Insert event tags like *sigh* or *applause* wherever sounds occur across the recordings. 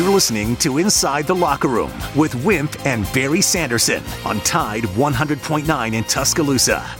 You're listening to Inside the Locker Room with Wimp and Barry Sanderson on Tide 100.9 in Tuscaloosa.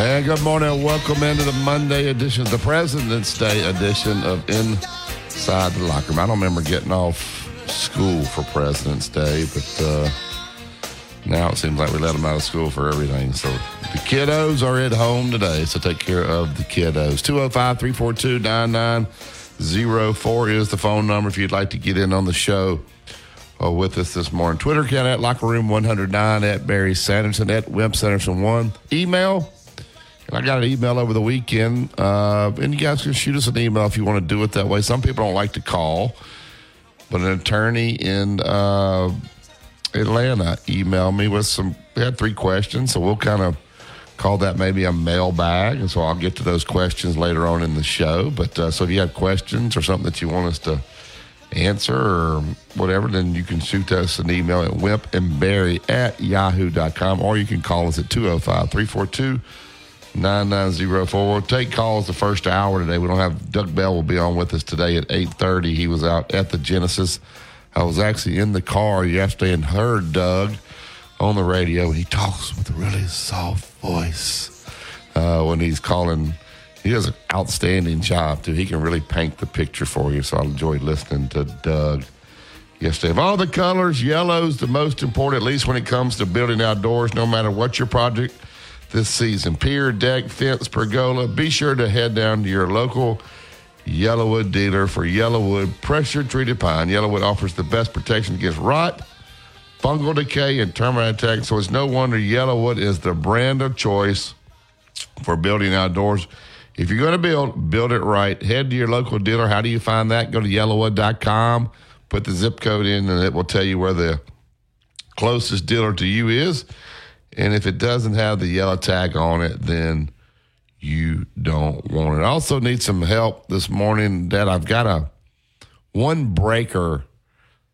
Hey, good morning. Welcome into the Monday edition, the President's Day edition of Inside the Locker Room. I don't remember getting off school for President's Day, but uh, now it seems like we let them out of school for everything. So the kiddos are at home today, so take care of the kiddos. 205 342 9904 is the phone number if you'd like to get in on the show uh, with us this morning. Twitter account at Locker Room 109 at Barry Sanderson at Wimp Sanderson 1. Email and I got an email over the weekend, uh, and you guys can shoot us an email if you want to do it that way. Some people don't like to call, but an attorney in uh, Atlanta emailed me with some. We had three questions, so we'll kind of call that maybe a mailbag, and so I'll get to those questions later on in the show. But uh, so if you have questions or something that you want us to answer or whatever, then you can shoot us an email at wimpandbarry at yahoo.com or you can call us at 205 342 9904. We'll take calls the first hour today. We don't have Doug Bell will be on with us today at 8:30. He was out at the Genesis. I was actually in the car yesterday and heard Doug on the radio. He talks with a really soft voice uh, when he's calling. He does an outstanding job too. He can really paint the picture for you. So I enjoyed listening to Doug yesterday. Of all the colors, yellow's the most important, at least when it comes to building outdoors. No matter what your project this season. Pier, deck, fence, pergola. Be sure to head down to your local YellaWood dealer for YellaWood pressure treated pine. YellaWood offers the best protection against rot, fungal decay, and termite attack. So it's no wonder YellaWood is the brand of choice for building outdoors. If you're going to build, build it right. Head to your local dealer. How do you find that? Go to yellawood.com, put the zip code in, and it will tell you where the closest dealer to you is. And if it doesn't have the yellow tag on it, then you don't want it. I also need some help this morning that I've got a one breaker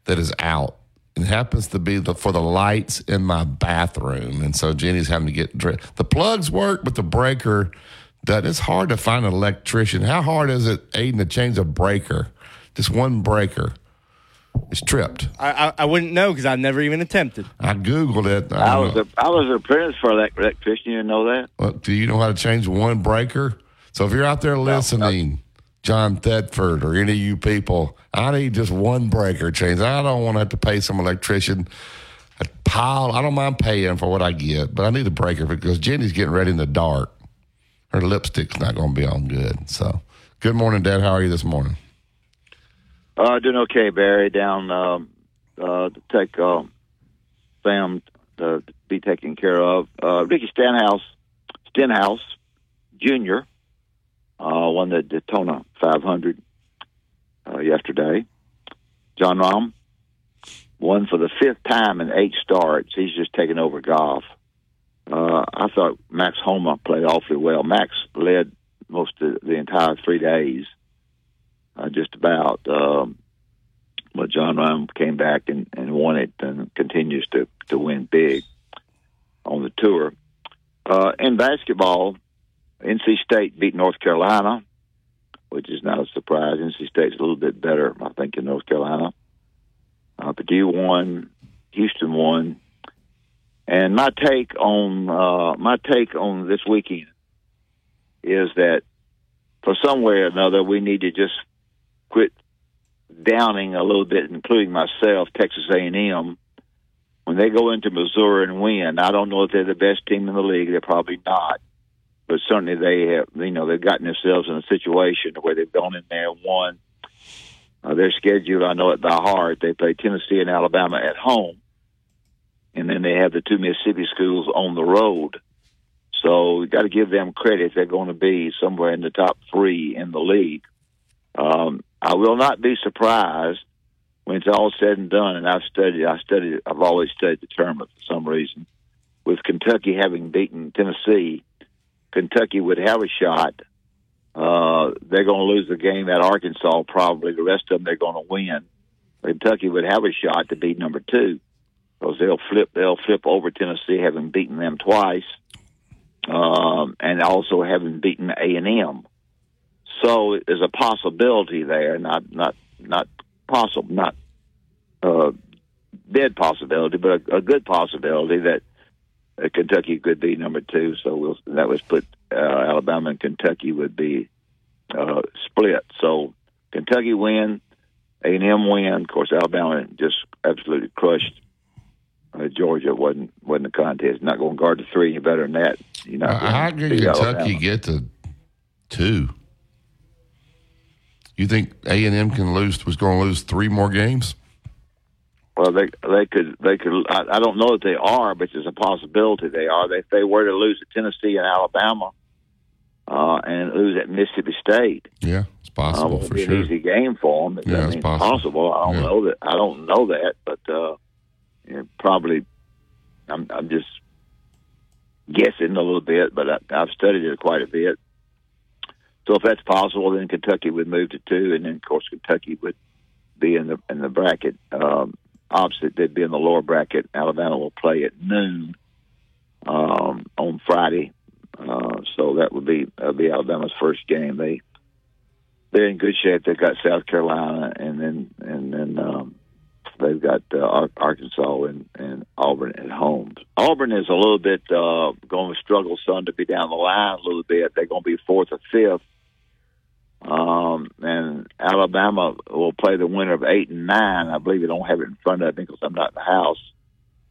that is out. It happens to be the, for the lights in my bathroom. And so Jenny's having to get. The plugs work, but the breaker that it's hard to find an electrician. How hard is it, Aiden, to change a breaker? Just one breaker. It's tripped. I, I, I wouldn't know because I've never even attempted. I googled it. I, I was know. a I was an apprentice for that electrician. You didn't know that? Well, do you know how to change one breaker? So if you're out there listening, John Thetford or any of you people, I need just one breaker changed. I don't want to have to pay some electrician a pile. I don't mind paying for what I get, but I need a breaker because Jenny's getting ready in the dark. Her lipstick's not going to be on good. So, good morning, Dad. How are you this morning? Uh, doing okay, Barry. Down um, uh, to take Sam to be taken care of. Uh, Ricky Stenhouse, Stenhouse Jr. Uh, won the Daytona 500 uh, yesterday. Jon Rahm won for the fifth time in eight starts. He's just taken over golf. Uh, I thought Max Homa played awfully well. Max led most of the entire three days uh, just about. Um, but Jon Rahm came back and, and won it and continues to, to win big on the tour. Uh, in basketball, NC State beat North Carolina, which is not a surprise. NC State's a little bit better, I think, in North Carolina. Uh, Purdue won, Houston won, and my take on uh, my take on this weekend is that for some way or another we need to just quit downing a little bit, including myself, Texas A&M, when they go into Missouri and win. I don't know if they're the best team in the league. They're probably not, but certainly they have. You know, they've gotten themselves in a situation where they've gone in there and won. Uh, their schedule, I know it by heart. They play Tennessee and Alabama at home, and then they have the two Mississippi schools on the road. So you got to give them credit. They're going to be somewhere in the top three in the league. Um, I will not be surprised when it's all said and done, and I've studied, I studied, I've always studied the tournament for some reason. With Kentucky having beaten Tennessee, Kentucky would have a shot. Uh, they're going to lose the game at Arkansas probably. The rest of them they're going to win. Kentucky would have a shot to beat number two because they'll flip they'll flip over Tennessee, having beaten them twice, um, and also having beaten A and M. So there's a possibility there, not not not possible, not uh, dead possibility, but a, a good possibility that uh, Kentucky could be number two. So we'll, that was put uh, Alabama and Kentucky would be uh, split. So Kentucky win, A and M win. Of course, Alabama just absolutely crushed uh, Georgia. wasn't wasn't a contest. Not going to guard the three any better than that. You know, Uh, how can Kentucky get to two? You think A and M can lose? Was going to lose three more games? Well, they they could they could. I, I don't know that they are, but there's a possibility they are. If they were to lose at Tennessee and Alabama, uh, and lose at Mississippi State, Yeah, it's uh, possible it for be sure. an easy game for them. Yeah, it's mean, possible. I don't Yeah. know that. I don't know that, but uh, you know, probably. I'm I'm just guessing a little bit, but I, I've studied it quite a bit. So if that's possible, then Kentucky would move to two, and then of course Kentucky would be in the in the bracket. Um, opposite, they'd be in the lower bracket. Alabama will play at noon um, on Friday, uh, so that would be uh, be Alabama's first game. They they're in good shape. They've got South Carolina, and then and then um, they've got uh, Arkansas and, and Auburn at home. Auburn is a little bit uh, going to struggle some to be down the line a little bit. They're going to be fourth or fifth. Um, and Alabama will play the winner of eight and nine. I believe I don't have it in front of me because I'm not in the house.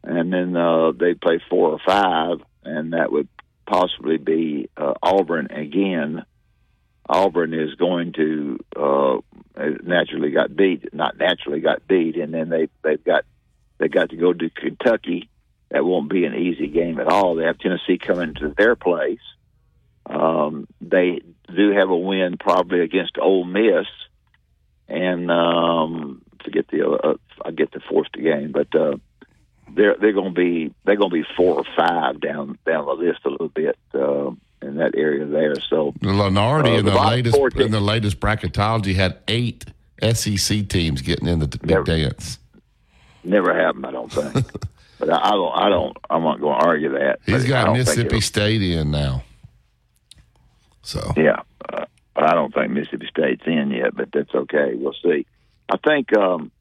And then uh, they play four or five, and that would possibly be uh, Auburn again. Auburn is going to uh, naturally got beat, not naturally got beat, and then they they've got they got to go to Kentucky. That won't be an easy game at all. They have Tennessee coming to their place. Um, they do have a win probably against Ole Miss, and um, forget the uh, I get the fourth game, but uh, they're they're going to be they're going to be four or five down down the list a little bit uh, in that area there. So The Lunardi Uh, in the the latest four in the latest bracketology had eight SEC teams getting in the big Never. dance. never happened, I don't think. *laughs* but I, I don't I don't I'm not going to argue that. He's got Mississippi State in now. So Yeah, uh, I don't think Mississippi State's in yet, but that's okay. We'll see. I think um,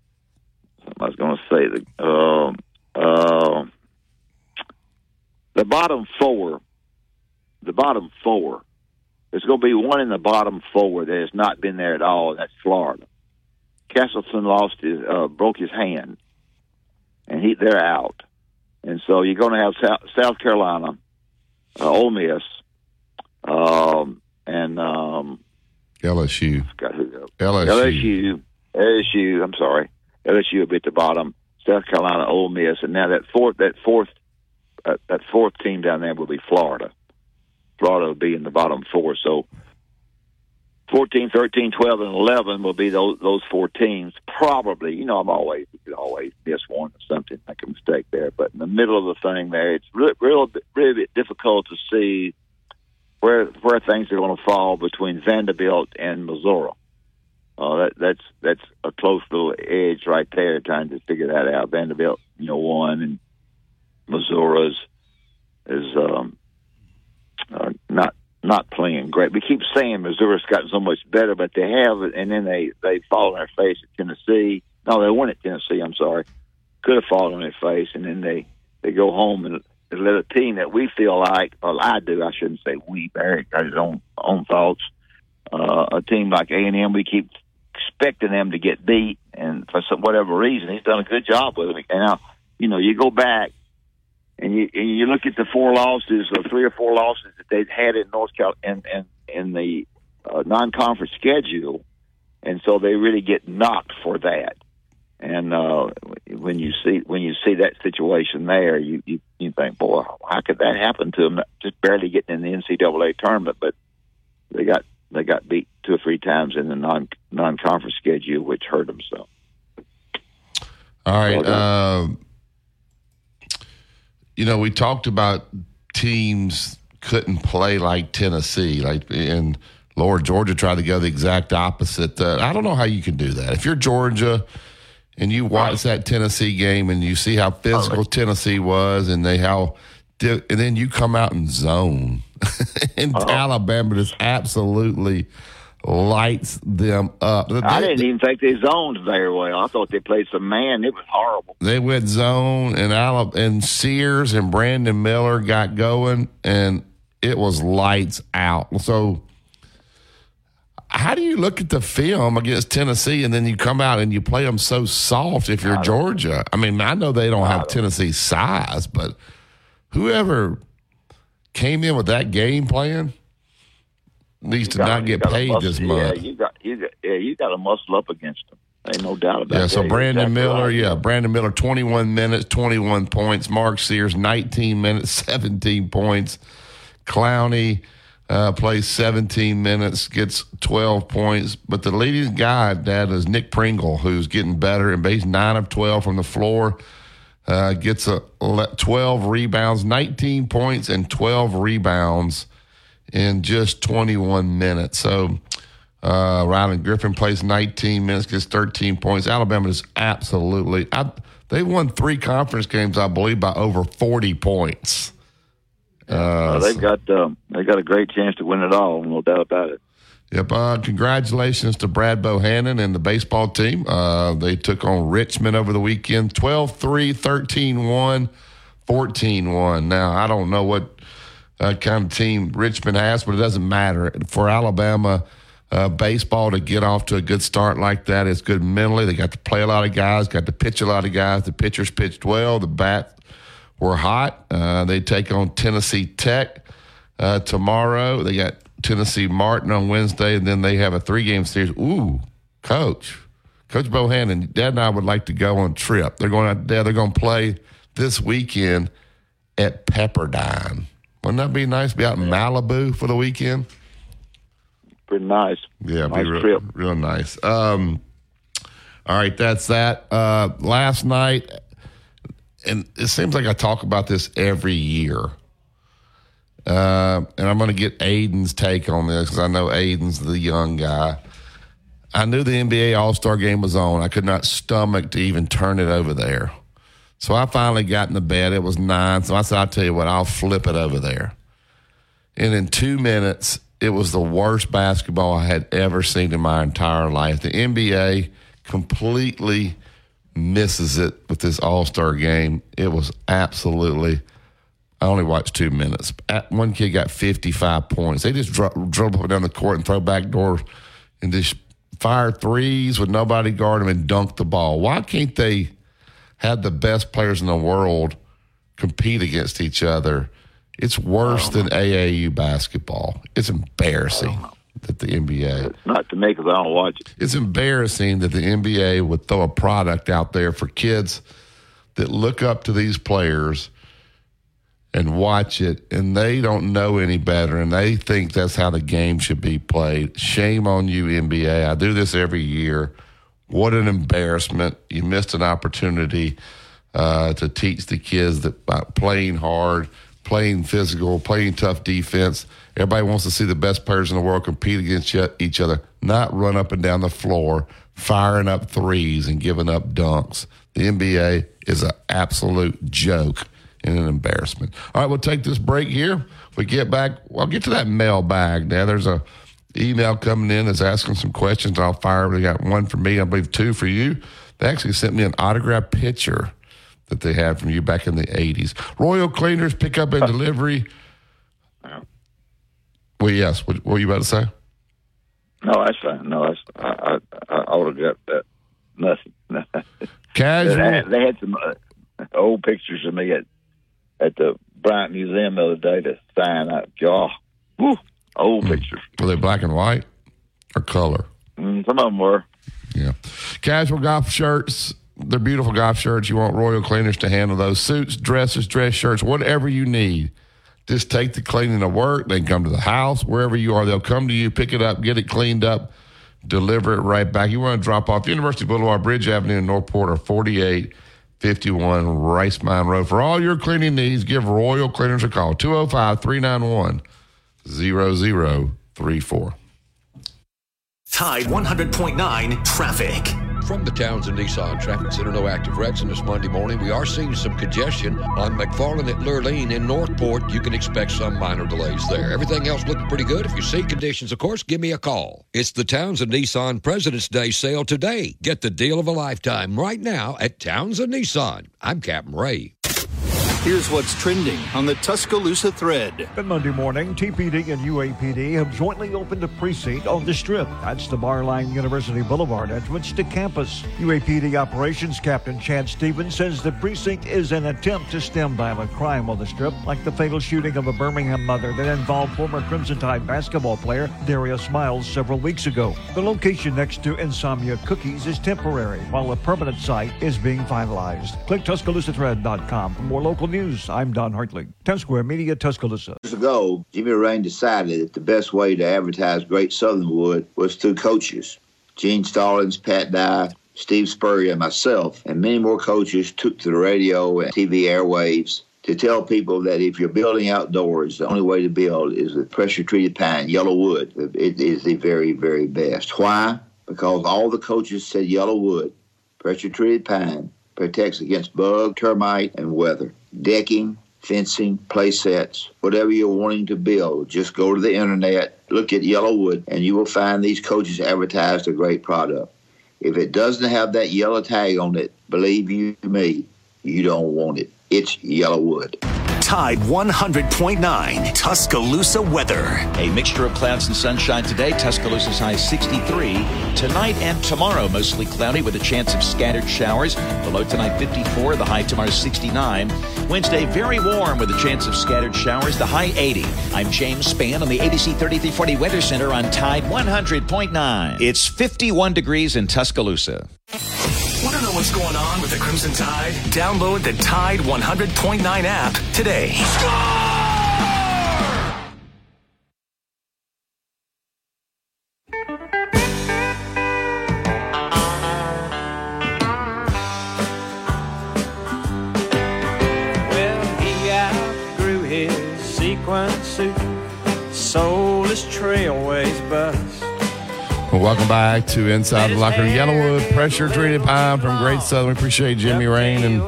I was going to say the um uh, the bottom four. The bottom four. There's going to be one in the bottom four that has not been there at all, and that's Florida. Castleton lost his uh, broke his hand, and he they're out, and so you're going to have South, South Carolina, uh, Ole Miss, um, and um, LSU, who? LSU, LSU, LSU. I'm sorry, LSU will be at the bottom. South Carolina, Ole Miss, and now that fourth, that fourth, uh, that fourth team down there will be Florida. Florida will be in the bottom four. So 14, 13, 12, and 11 will be those those four teams. Probably, you know, I'm always you could always miss one or something, make a mistake there. But in the middle of the thing there, it's really real, really difficult to see where where things are going to fall between Vanderbilt and Missouri. Uh, that that's that's a close little edge right there, trying to figure that out. Vanderbilt, you know, won, and Missouri's is um, uh, not not playing great. We keep saying Missouri's gotten so much better, but they have, and then they they fall on their face at Tennessee. No, they won at Tennessee. I'm sorry, could have fallen on their face, and then they they go home and let a team that we feel like, well, I do. I shouldn't say we. Barry got his own own thoughts. Uh, a team like A and M, we keep expecting them to get beat, and for some whatever reason, he's done a good job with it. And now, you know, you go back and you and you look at the four losses or three or four losses that they've had in North Carolina and and in the uh, non-conference schedule, and so they really get knocked for that. And uh, when you see when you see that situation there, you, you you think, boy, how could that happen to them? Just barely getting in the NCAA tournament, but they got they got beat two or three times in the non non conference schedule, which hurt them. So All right. Well Um, you know, we talked about teams couldn't play like Tennessee, like and Lord Georgia tried to go the exact opposite. Uh, I don't know how you can do that. If you're Georgia and you watch that Tennessee game and you see how physical Tennessee was and they how and then you come out *laughs* and zone and Alabama just absolutely lights them up. I didn't even think they zoned very well. I thought they played some man. It was horrible. they went zone and Alab- and Sears and Brandon Miller got going and it was lights out. So how do you look at the film against Tennessee and then you come out and you play them so soft if you're Georgia? I mean, I know they don't have Tennessee size, but whoever came in with that game plan needs to You not get paid muscle- this month. Yeah, you got you got yeah, you got to muscle up against them. Ain't no doubt about it. Yeah, so Brandon exactly Miller, right. yeah, Brandon Miller, 21 minutes, 21 points. Mark Sears, 19 minutes, *laughs* 17 points. Clowney uh, plays 17 minutes, gets 12 points. But the leading guy, that is Nick Pringle, who's getting better and he's 9 of 12 from the floor. Uh, gets a 12 rebounds, 19 points, and 12 rebounds in just 21 minutes. So uh, Rylan Griffen plays 19 minutes, gets 13 points. Alabama is absolutely. I, they won three conference games, I believe, by over 40 points. Uh, they've got um, they got a great chance to win it all, no doubt about it. Yep. Uh, congratulations to Brad Bohannon and the baseball team. Uh, they took on Richmond over the weekend 12 3, 13 1, 14 1. Now, I don't know what uh, kind of team Richmond has, but it doesn't matter. For Alabama uh, baseball to get off to a good start like that is good mentally. They got to play a lot of guys, got to pitch a lot of guys. The pitchers pitched well, the bats were hot. Uh, they take on Tennessee Tech uh, tomorrow. They got Tennessee Martin on Wednesday, and then they have a three game series. Ooh, coach, Coach Bohannon, Dad and I would like to go on a trip. They're going out there. They're going to play this weekend at Pepperdine. Wouldn't that be nice? Be out in Malibu for the weekend. Pretty nice. Yeah, nice be real, trip. real nice. Um, all right, that's that. Uh, last night, and it seems like I talk about this every year. Uh, and I'm going to get Aiden's take on this because I know Aiden's the young guy. I knew the NBA All Star game was on. I could not stomach to even turn it over there. So I finally got in the bed. It was nine. So I said, I'll tell you what, I'll flip it over there. And in two minutes, it was the worst basketball I had ever seen in my entire life. The NBA completely misses it with this All Star game. It was absolutely. I only watched two minutes. At- One kid got 55 points. They just dro- dribble up and down the court and throw back doors and just fire threes with nobody guarding them and dunk the ball. Why can't they have the best players in the world compete against each other? It's worse than AAU basketball. It's embarrassing that the NBA. It's not to me because I don't watch it. It's embarrassing that the NBA would throw a product out there for kids that look up to these players and watch it and they don't know any better and they think that's how the game should be played. Shame on you, NBA. I do this every year. What an embarrassment. You missed an opportunity uh, to teach the kids that by playing hard, playing physical, playing tough defense. Everybody wants to see the best players in the world compete against each other, not run up and down the floor, firing up threes and giving up dunks. The NBA is an absolute joke and an embarrassment. All right, we'll take this break here. If we get back, I'll get to that mailbag. Now, there's a email coming in that's asking some questions. I'll fire. We got one for me, I believe two for you. They actually sent me an autographed picture that they had from you back in the 80s. Royal Cleaners pick up and *laughs* delivery. Well, yes. What, what were you about to say? No, that's fine. No, that's I I, I would have got that. Nothing. *laughs* they, had, they had some uh, old pictures of me at at the Bryant Museum the other day to sign out. Oh, whew, old pictures. Were they black and white or color? Mm, some of them were. Yeah. Casual golf shirts. They're beautiful golf shirts. You want Royal Cleaners to handle those suits, dresses, dress shirts, whatever you need. Just take the cleaning to work. They come to the house, wherever you are. They'll come to you, pick it up, get it cleaned up, deliver it right back. You want to drop off University Boulevard, Bridge Avenue in Northport or 4851 Rice Mine Road. For all your cleaning needs, give Royal Cleaners a call 205 391 0034. Tide 100.9 traffic. From the Townsend Nissan Traffic Center, no active wrecks on this Monday morning. We are seeing some congestion on McFarland at Lurleen in Northport. You can expect some minor delays there. Everything else looking pretty good. If you see conditions, of course, give me a call. It's the Townsend Nissan President's Day sale today. Get the deal of a lifetime right now at Townsend Nissan. I'm Captain Ray. Here's what's trending on the Tuscaloosa thread. Good Monday morning, TPD and UAPD have jointly opened a precinct on the Strip. That's the Barline University Boulevard entrance to campus. UAPD Operations Captain Chad Stevens says the precinct is an attempt to stem violent crime on the Strip, like the fatal shooting of a Birmingham mother that involved former Crimson Tide basketball player Darius Miles several weeks ago. The location next to Insomnia Cookies is temporary, while a permanent site is being finalized. Click TuscaloosaThread.com for more local News. I'm Don Hartley. Town Square Media, Tuscaloosa. Years ago, Jimmy Rane decided that the best way to advertise great Southern Wood was through coaches. Gene Stallings, Pat Dye, Steve Spurrier, and myself, and many more coaches took to the radio and TV airwaves to tell people that if you're building outdoors, the only way to build is with pressure treated pine, YellaWood. It is the very, very best. Why? Because all the coaches said YellaWood, pressure treated pine, protects against bug, termite, and weather decking, fencing, play sets, whatever you're wanting to build, just go to the internet, look at YellaWood, and you will find these coaches advertised a great product. If it doesn't have that yellow tag on it, believe you me, you don't want it. It's YellaWood. Tide 100.9 Tuscaloosa weather. A mixture of clouds and sunshine today. Tuscaloosa's high 63. Tonight and tomorrow, mostly cloudy with a chance of scattered showers. The low tonight 54, the high tomorrow 69. Wednesday, very warm with a chance of scattered showers. The high 80. I'm James Spann on the ABC 3340 Weather Center on Tide 100.9. It's 51 degrees in Tuscaloosa. What's going on with the Crimson Tide? Download the Tide 100.9 app today. Well, welcome back to Inside the Locker Room. YellaWood Pressure Treated Pine from Great Southern. We appreciate Jimmy Rane and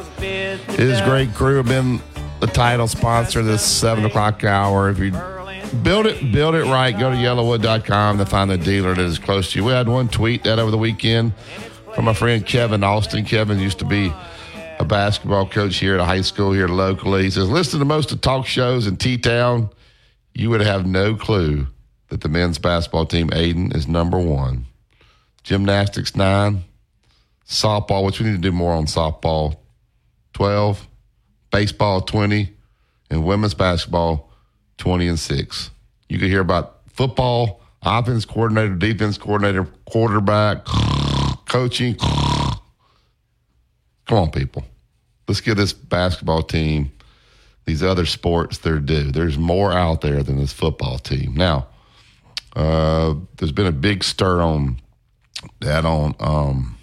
his great crew have been the title sponsor this 7 o'clock hour. If you build it, build it right, go to yellawood.com to find the dealer that is close to you. We had one tweet that over the weekend from my friend Kevin Austin. Kevin used to be a basketball coach here at a high school here locally. He says, listen to most of the talk shows in T-Town. You would have no clue that the men's basketball team, Aiden, is number one. Gymnastics, nine. Softball, which we need to do more on softball, 12. Baseball, 20. And women's basketball, 20 and 6. You could hear about football, offense coordinator, defense coordinator, quarterback, *sighs* coaching. *sighs* Come on, people. Let's give this basketball team, these other sports, their due. There's more out there than this football team. Now, uh, there's been a big stir on that on um,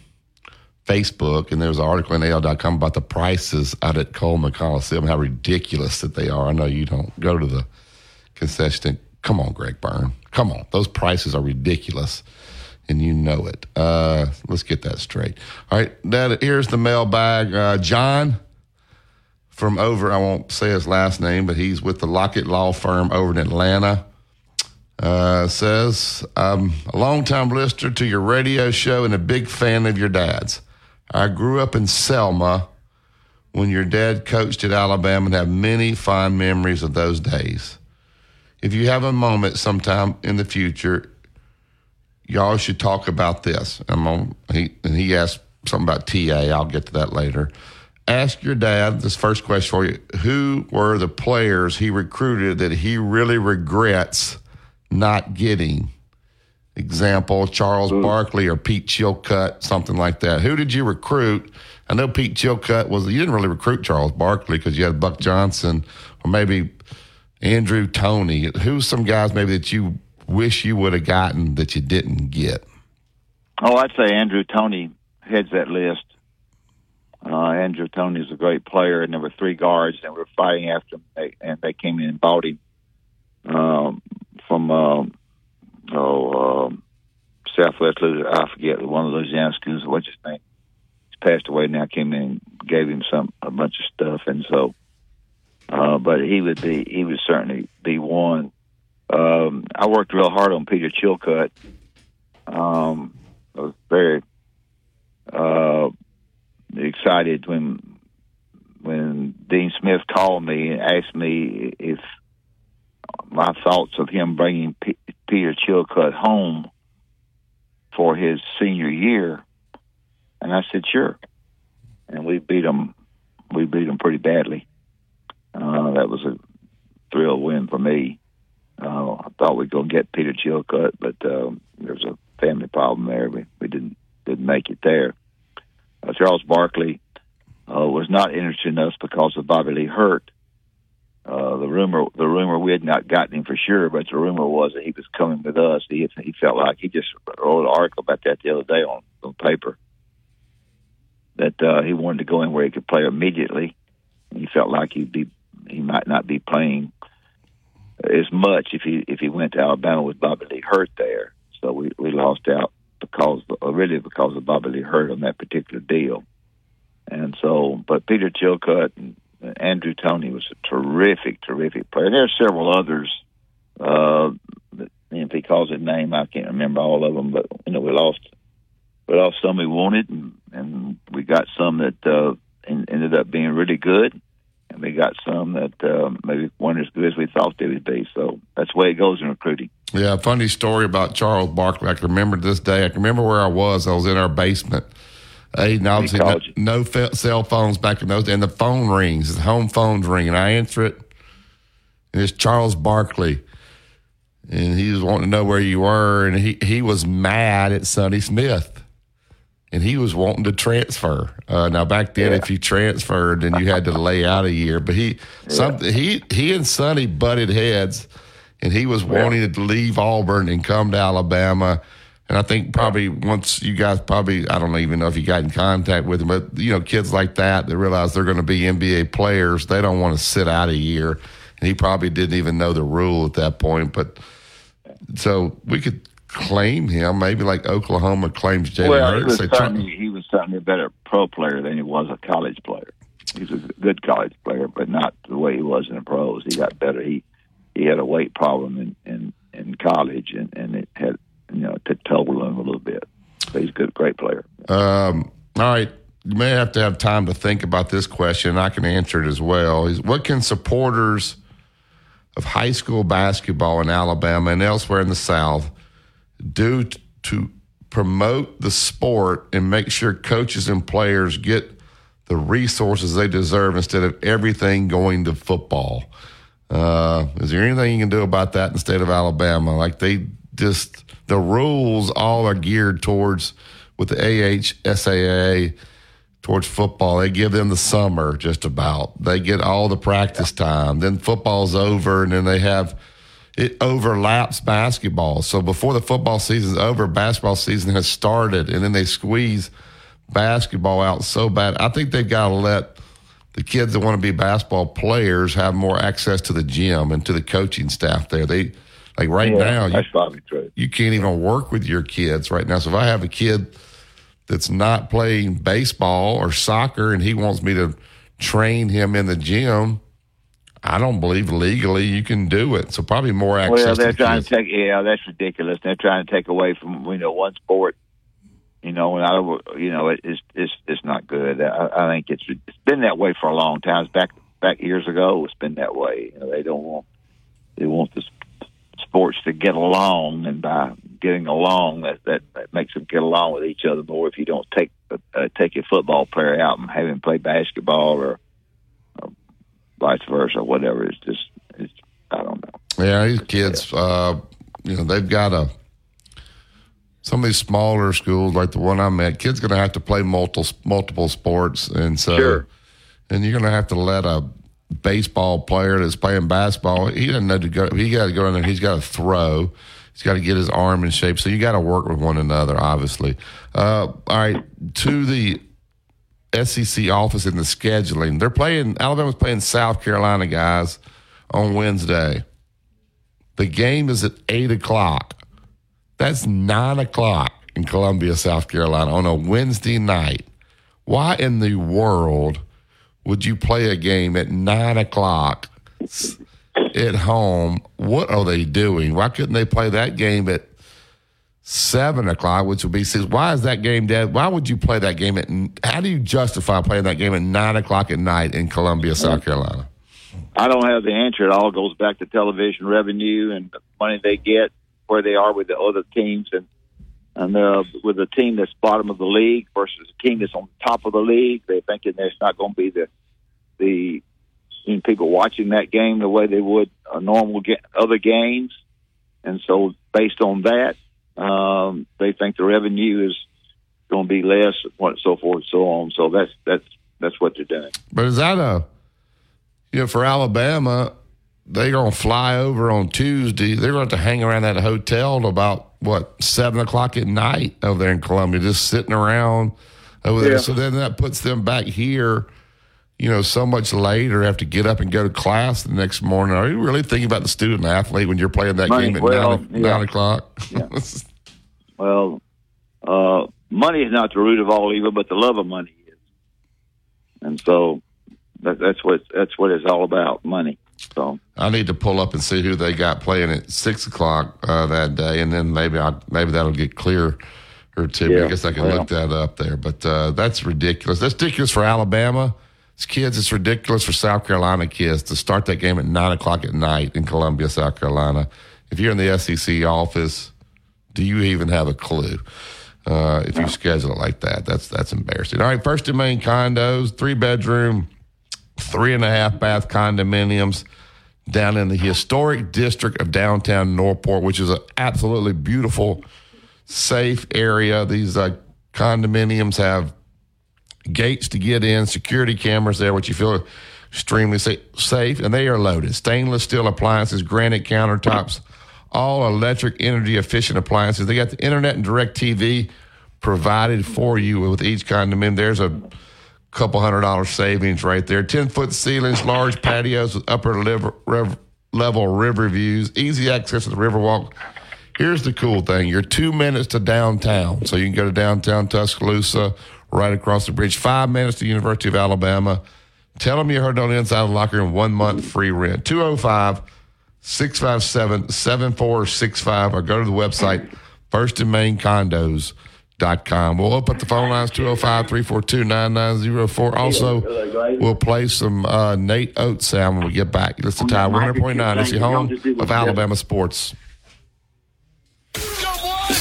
Facebook, and there's an article in AL.com about the prices out at Coleman Coliseum, how ridiculous that they are. I know you don't go to the concession. Come on, Greg Byrne. Come on. Those prices are ridiculous, and you know it. Uh, let's get that straight. All right, that, here's the mailbag. Uh, John from over, I won't say his last name, but he's with the Lockett Law Firm over in Atlanta. Uh, says, I'm a longtime listener to your radio show and a big fan of your dad's. I grew up in Selma when your dad coached at Alabama and have many fond memories of those days. If you have a moment sometime in the future, y'all should talk about this. I'm on, he, and he asked something about TA. I'll get to that later. Ask your dad this first question for you Who were the players he recruited that he really regrets not getting? Example, Charles Barkley or Pete Chilcutt, something like that. Who did you recruit? I know Pete Chilcutt was, you didn't really recruit Charles Barkley because you had Buck Johnson or maybe Andrew Toney. Who's some guys maybe that you wish you would have gotten that you didn't get? Oh, I'd say Andrew Toney heads that list. Uh, Andrew Toney is a great player, and there were three guards, and we were fighting after him, they, and they came in and bought him um, from uh, oh um, Southwest. Louis- I forget one of Louisiana schools. What's his name? He's passed away now. Came in, and gave him some a bunch of stuff, and so. Uh, but he would be he would certainly be one. Um, I worked real hard on Peter Chilcutt. Um, I was very uh, excited when when Dean Smith called me and asked me if my thoughts of him bringing P- Peter Chilcutt home for his senior year, and I said sure, and we beat him. We beat him pretty badly. Uh, that was a thrill win for me. Uh, I thought we'd go get Peter Chilcutt, but um, there was a family problem there. We we didn't didn't make it there. Uh, Charles Barkley uh, was not interested in us because of Bobby Lee Hurt. Uh, the rumor, the rumor, we had not gotten him for sure, but the rumor was that he was coming with us. He he felt like he just wrote an article about that the other day on on paper that uh, he wanted to go in where he could play immediately. He felt like he'd be he might not be playing as much if he if he went to Alabama with Bobby Lee Hurt there. So we we lost out because uh, really because of Bobby Lee Hurt on that particular deal. And so, but Peter Chilcutt and Andrew Toney was a terrific, terrific player. There are several others. Uh, if he calls his name, I can't remember all of them. But you know, we lost, we lost some we wanted, and, and we got some that uh, en- ended up being really good, and we got some that uh, maybe weren't as good as we thought they would be. So that's the way it goes in recruiting. Yeah, funny story about Charles Barkley. I can remember this day. I can remember where I was. I was in our basement. Aiden, obviously, no, no cell phones back in those days. And the phone rings, the home phone's ringing. I answer it, and it's Charles Barkley. And he was wanting to know where you were. And he, he was mad at Sonny Smith. And he was wanting to transfer. Uh, now, back then, if you transferred, then you had to lay out a year. But he, something, he, he and Sonny butted heads and he was wanting to leave Auburn and come to Alabama. And I think probably once you guys probably I don't even know if you got in contact with him, but you know kids like that that realize they're going to be NBA players, they don't want to sit out a year. And he probably didn't even know the rule at that point. But so we could claim him, maybe like Oklahoma claims Jalen well, he was, They certainly, he was certainly a better pro player than he was a college player. He was a good college player, but not the way he was in the pros. He got better. He he had a weight problem in in, in college, and, and it had you know took toll on him a little bit. But he's a good, great player. Um, all right. You may have to have time to think about this question. I can answer it as well. Is what can supporters of high school basketball in Alabama and elsewhere in the South do t- to promote the sport and make sure coaches and players get the resources they deserve instead of everything going to football? Uh, is there anything you can do about that in the state of Alabama? Like they just the rules all are geared towards with the AHSAA towards football. They give them the summer just about. They get all the practice time. Then football's over, and then they have it overlaps basketball. So before the football season's over, basketball season has started, and then they squeeze basketball out so bad. I think they've got to let the kids that want to be basketball players have more access to the gym and to the coaching staff there. They like right Yeah, now you, that's probably true. you can't even work with your kids right now. So if I have a kid that's not playing baseball or soccer and he wants me to train him in the gym, I don't believe legally you can do it. So probably more access. Well, they're to trying kids. to take. Yeah, that's ridiculous. They're trying to take away from you know one sport. You know, and I, you know, it, it's it's it's not good. I, I think it's it's been that way for a long time. Back back years ago, it's been that way. You know, they don't want they want the s- sports to get along, and by getting along, that that, that makes them get along with each other more. If you don't take uh, take your football player out and have him play basketball or, or vice versa, whatever, it's just it's I don't know. Yeah, these kids, uh, you know, they've got a some of these smaller schools, like the one I'm at. Kids going to have to play multiple multiple sports, and so Sure. and you're going to have to let a baseball player that's playing basketball. He doesn't know to go. He got to go in there. He's got to throw. He's got to get his arm in shape. So you got to work with one another, obviously. Uh, all right, to the SEC office in the scheduling. They're playing, Alabama's playing South Carolina, guys, on Wednesday. The game is at 8 o'clock. That's 9 o'clock in Columbia, South Carolina on a Wednesday night. Why in the world would you play a game at 9 o'clock at home? What are they doing? Why couldn't they play that game at seven o'clock, which would be six. Why is that game dead? Why would you play that game at? How do you justify playing that game at nine o'clock at night in Columbia, South Carolina? I don't have the answer. It all goes back to television revenue and the money they get, where they are with the other teams, and and uh, with a team that's bottom of the league versus a team that's on top of the league. They're thinking there's not going to be the the you know, people watching that game the way they would a normal get, other games, and so based on that, um, they think the revenue is going to be less, and so forth and so on. So that's that's that's what they're doing. But is that a you know for Alabama? They're going to fly over on Tuesday. They're going to have to hang around that hotel till about what seven o'clock at night over there in Columbia, just sitting around over there. Yeah. So then that puts them back here. You know, so much later, have to get up and go to class the next morning. Are you really thinking about the student athlete when you're playing that Money, game at well, nine, yeah. nine o'clock? *laughs* Well, uh, money is not the root of all evil, but the love of money is, and so that, that's what that's what it's all about, money. So I need to pull up and see who they got playing at six o'clock uh, that day, and then maybe I maybe that'll get clear or two. Yeah, I guess I can well. look that up there. But uh, that's ridiculous. That's ridiculous for Alabama. It's kids. It's ridiculous for South Carolina kids to start that game at nine o'clock at night in Columbia, South Carolina. If you're in the SEC office, do you even have a clue? Uh, if you schedule it like that, that's that's embarrassing. All right, first and main condos, three bedroom, three and a half bath condominiums down in the historic district of downtown Northport, which is an absolutely beautiful, safe area. These uh, condominiums have gates to get in, security cameras there, which you feel extremely sa- safe, and they are loaded. Stainless steel appliances, granite countertops, all electric, energy efficient appliances. They got the internet and direct TV provided for you with each condominium. There's a couple hundred dollar savings right there. 10 foot ceilings, large patios with upper liver, rev, level river views, easy access to the Riverwalk. Here's the cool thing you're two minutes to downtown. So you can go to downtown Tuscaloosa, right across the bridge, five minutes to University of Alabama. Tell them you heard on the inside locker room, one month free rent. 205 657 7465 or go to the website firstandmaincondos.com. We'll open up the phone lines 205 342 9904. Also, we'll play some uh, Nate Oats sound when we get back. This is Tide 100.9. It's your home of Alabama sports.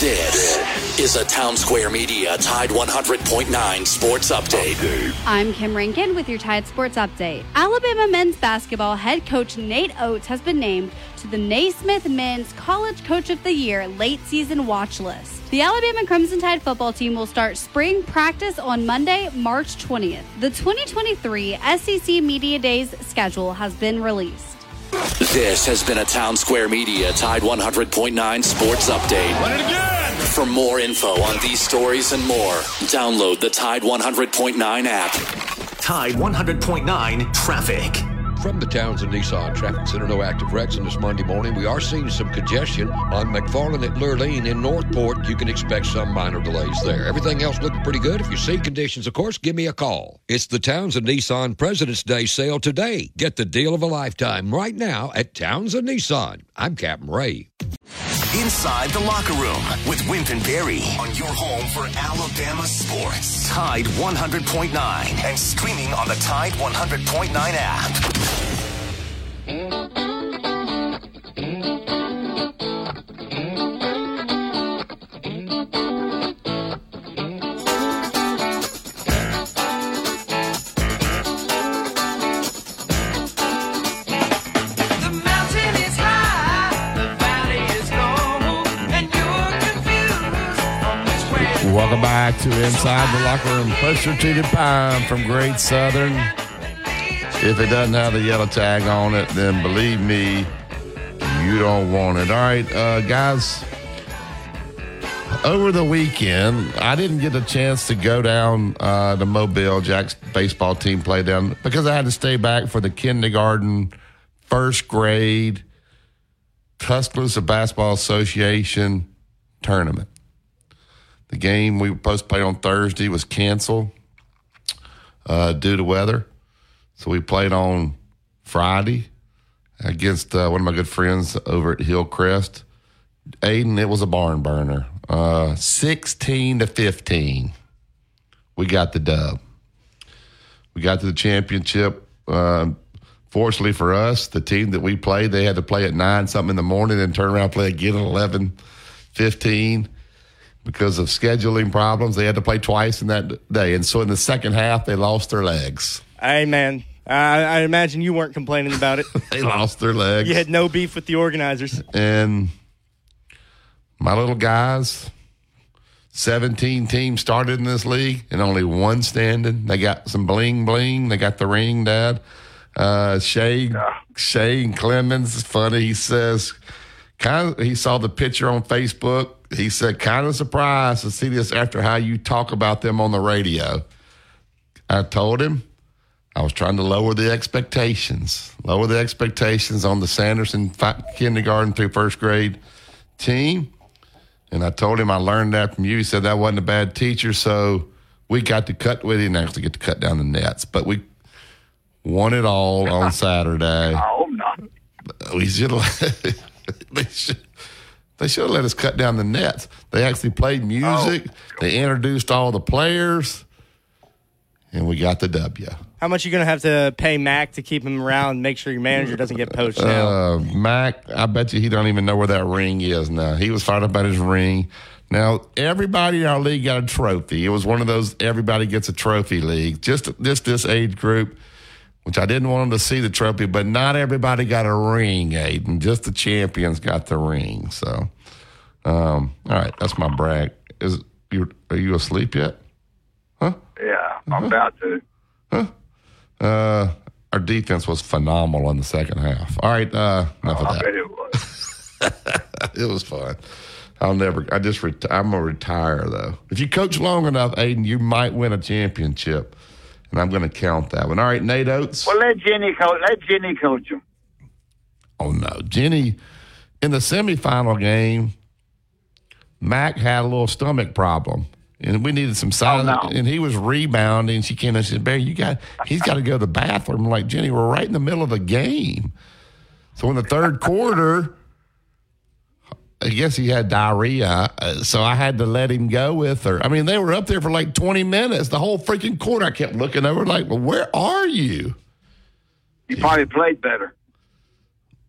This is a Town Square Media Tide 100.9 Sports Update. I'm Kim Rankin with your Tide Sports Update. Alabama men's basketball head coach Nate Oats has been named to the Naismith Men's College Coach of the Year late season watch list. The Alabama Crimson Tide football team will start spring practice on Monday, March 20th. The 2023 SEC Media Days schedule has been released. This has been a Town Square Media Tide 100.9 Sports Update. Run it again! For more info on these stories and more, download the Tide 100.9 app. Tide 100.9 traffic. From the Townsend Nissan Traffic Center, no active wrecks on this Monday morning. We are seeing some congestion on McFarland at Lurleen in Northport. You can expect some minor delays there. Everything else looking pretty good. If you see conditions, of course, give me a call. It's the Townsend Nissan President's Day sale today. Get the deal of a lifetime right now at Townsend Nissan. I'm Captain Ray. Inside the locker room with Wimp and Barry on your home for Alabama sports. Tide 100.9 and streaming on the Tide 100.9 app. To Inside the Locker Room. Pressure treated pine from Great Southern. If it doesn't have the yellow tag on it, then believe me, You don't want it. All right, uh, guys. Over the weekend, I didn't get a chance to go down uh, Mobile. Jack's baseball team played down because I had to stay back for the kindergarten, first grade Tuscaloosa Basketball Association tournament. The game we were supposed to play on Thursday was canceled uh, due to weather. So we played on Friday against uh, one of my good friends over at Hillcrest. Aiden, it was a barn burner. Uh, 16 to 15. We got the dub. We got to the championship. Uh, fortunately for us, the team that we played, they had to play at 9 something in the morning and turn around and play again at 11 15 because of scheduling problems. They had to play twice in that day. And so in the second half, they lost their legs. Hey, man. I, I imagine you weren't complaining about it. *laughs* they lost their legs. You had no beef with the organizers. And my little guys, 17 teams started in this league and only one standing. They got some bling bling. They got the ring, Dad. Uh, Shay, Shane Clemens is funny. He says, kind of, he saw the picture on Facebook. He said, kind of surprised to see this after how you talk about them on the radio. I told him I was trying to lower the expectations, lower the expectations on the Sanderson fi- kindergarten through first grade team. And I told him I learned that from you. He said that wasn't a bad teacher, so we got to cut with him. Actually, get to cut down the nets, but we won it all on *laughs* Saturday. Oh, not. We should have. *laughs* *laughs* they should. They should have let us cut down the nets. They actually played music. They introduced all the players, and we got the W. How much are you going to have to pay Mac to keep him around, make sure your manager doesn't get poached now? Uh, Mac, I bet you he don't even know where that ring is now. He was fired about his ring. Now everybody in our league got a trophy. It was one of those everybody gets a trophy league. Just just this age group, which I didn't want them to see the trophy, but not everybody got a ring, Aiden. Just the champions got the ring. So, um, all right, that's my brag. Is you are you asleep yet? Huh? Yeah, Uh-huh. I'm about to. Huh? Uh, our defense was phenomenal in the second half. All right, uh, enough of I that. bet it was. *laughs* it was fun. I'll never. I just. Ret- I'm gonna retire though. If you coach long enough, Aiden, you might win a championship, and I'm gonna count that one. All right, Nate Oats. Well, let Jenny coach. Let Jenny coach him. Oh no, Jenny. In the semifinal game, Mac had a little stomach problem, and we needed some oh, solid. Oh, no. And he was rebounding. She came and said, "Barry, you got. He's got to go to the bathroom." I'm like Jenny, we're right in the middle of the game. So in the third quarter, I guess he had diarrhea, uh, so I had to let him go with her. I mean, they were up there for like 20 minutes, the whole freaking court. I kept looking over, like, "Well, where are you?" You probably played better.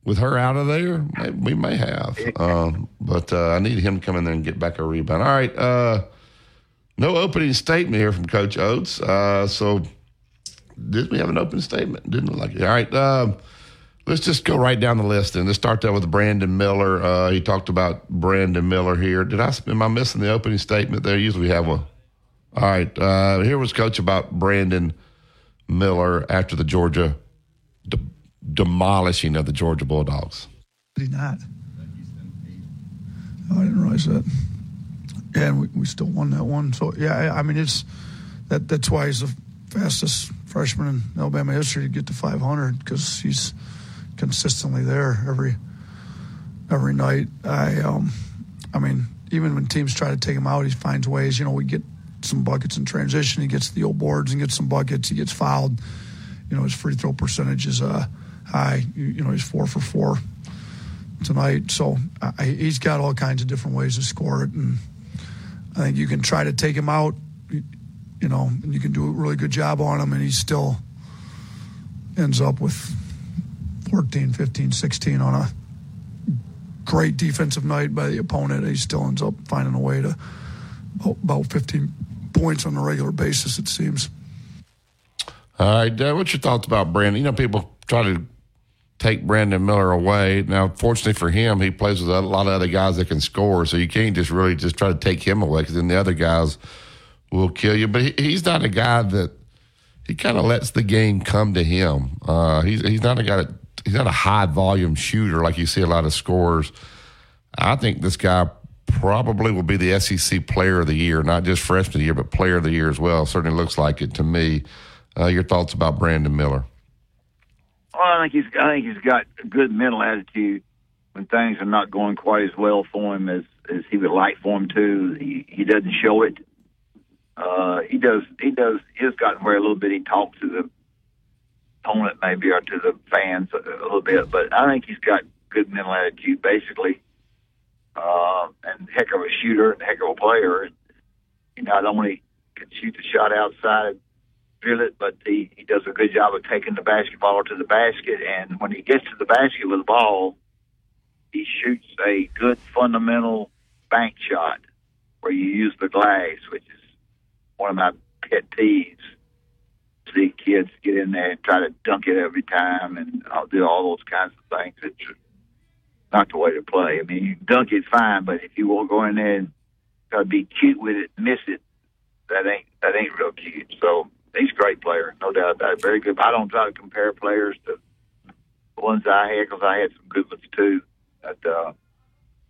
with her out of there, we may have. Um, but uh, I need him to come in there and get back a rebound. All right. Uh, no opening statement here from Coach Oats. Uh, so did we have an opening statement? Didn't look like it. All right. Um, let's just go right down the list and let's start there with Brandon Miller. Uh, he talked about Brandon Miller here. Did I am I missing the opening statement there? Usually we have one. All right. Uh, here was Coach about Brandon Miller after the Georgia de- demolishing of the Georgia Bulldogs. Did not? Oh, I didn't realize that. Yeah, and we, we still won that one. So yeah, I, I mean it's that that's why he's the fastest freshman in Alabama history to get to 500 because he's consistently there every every night. I um, I mean even when teams try to take him out, he finds ways. You know, we get some buckets in transition. He gets the old boards and gets some buckets. He gets fouled. You know, his free throw percentage is uh, high. You, you know, he's four for four tonight. So I, he's got all kinds of different ways to score it, and I think you can try to take him out, you, you know, and you can do a really good job on him, and he still ends up with 14, 15, 16 on a great defensive night by the opponent. He still ends up finding a way to about, about 15 points on a regular basis, it seems. All right, uh, what's your thoughts about Brandon? You know, people try to take Brandon Miller away. Now, fortunately for him, he plays with a lot of other guys that can score, so you can't just really just try to take him away because then the other guys will kill you. But he, he's not a guy that he kind of lets the game come to him. Uh, he's he's not a guy that he's not a high volume shooter like you see a lot of scorers. I think this guy probably will be the SEC Player of the Year, not just Freshman of the Year, but Player of the Year as well. Certainly looks like it to me. Uh, your thoughts about Brandon Miller? Well, I think he's I think he's got a good mental attitude when things are not going quite as well for him as as he would like for him to. He he doesn't show it. Uh, he does he does he has gotten where a little bit he talks to the opponent maybe or to the fans a, a little bit, but I think he's got good mental attitude basically. Uh, and heck of a shooter and heck of a player. He not only can shoot the shot outside, drill it, but he, he does a good job of taking the basketball to the basket. And when he gets to the basket with the ball, he shoots a good fundamental bank shot where you use the glass, which is one of my pet peeves. See kids get in there and try to dunk it every time, and I'll do all those kinds of things. It's not the way to play. I mean, you dunk it fine, but if you won't go in there and try to be cute with it, miss it, that ain't that ain't real cute. So he's a great player, no doubt about it. Very good. I don't try to compare players to the ones I had because I had some good ones too. But uh,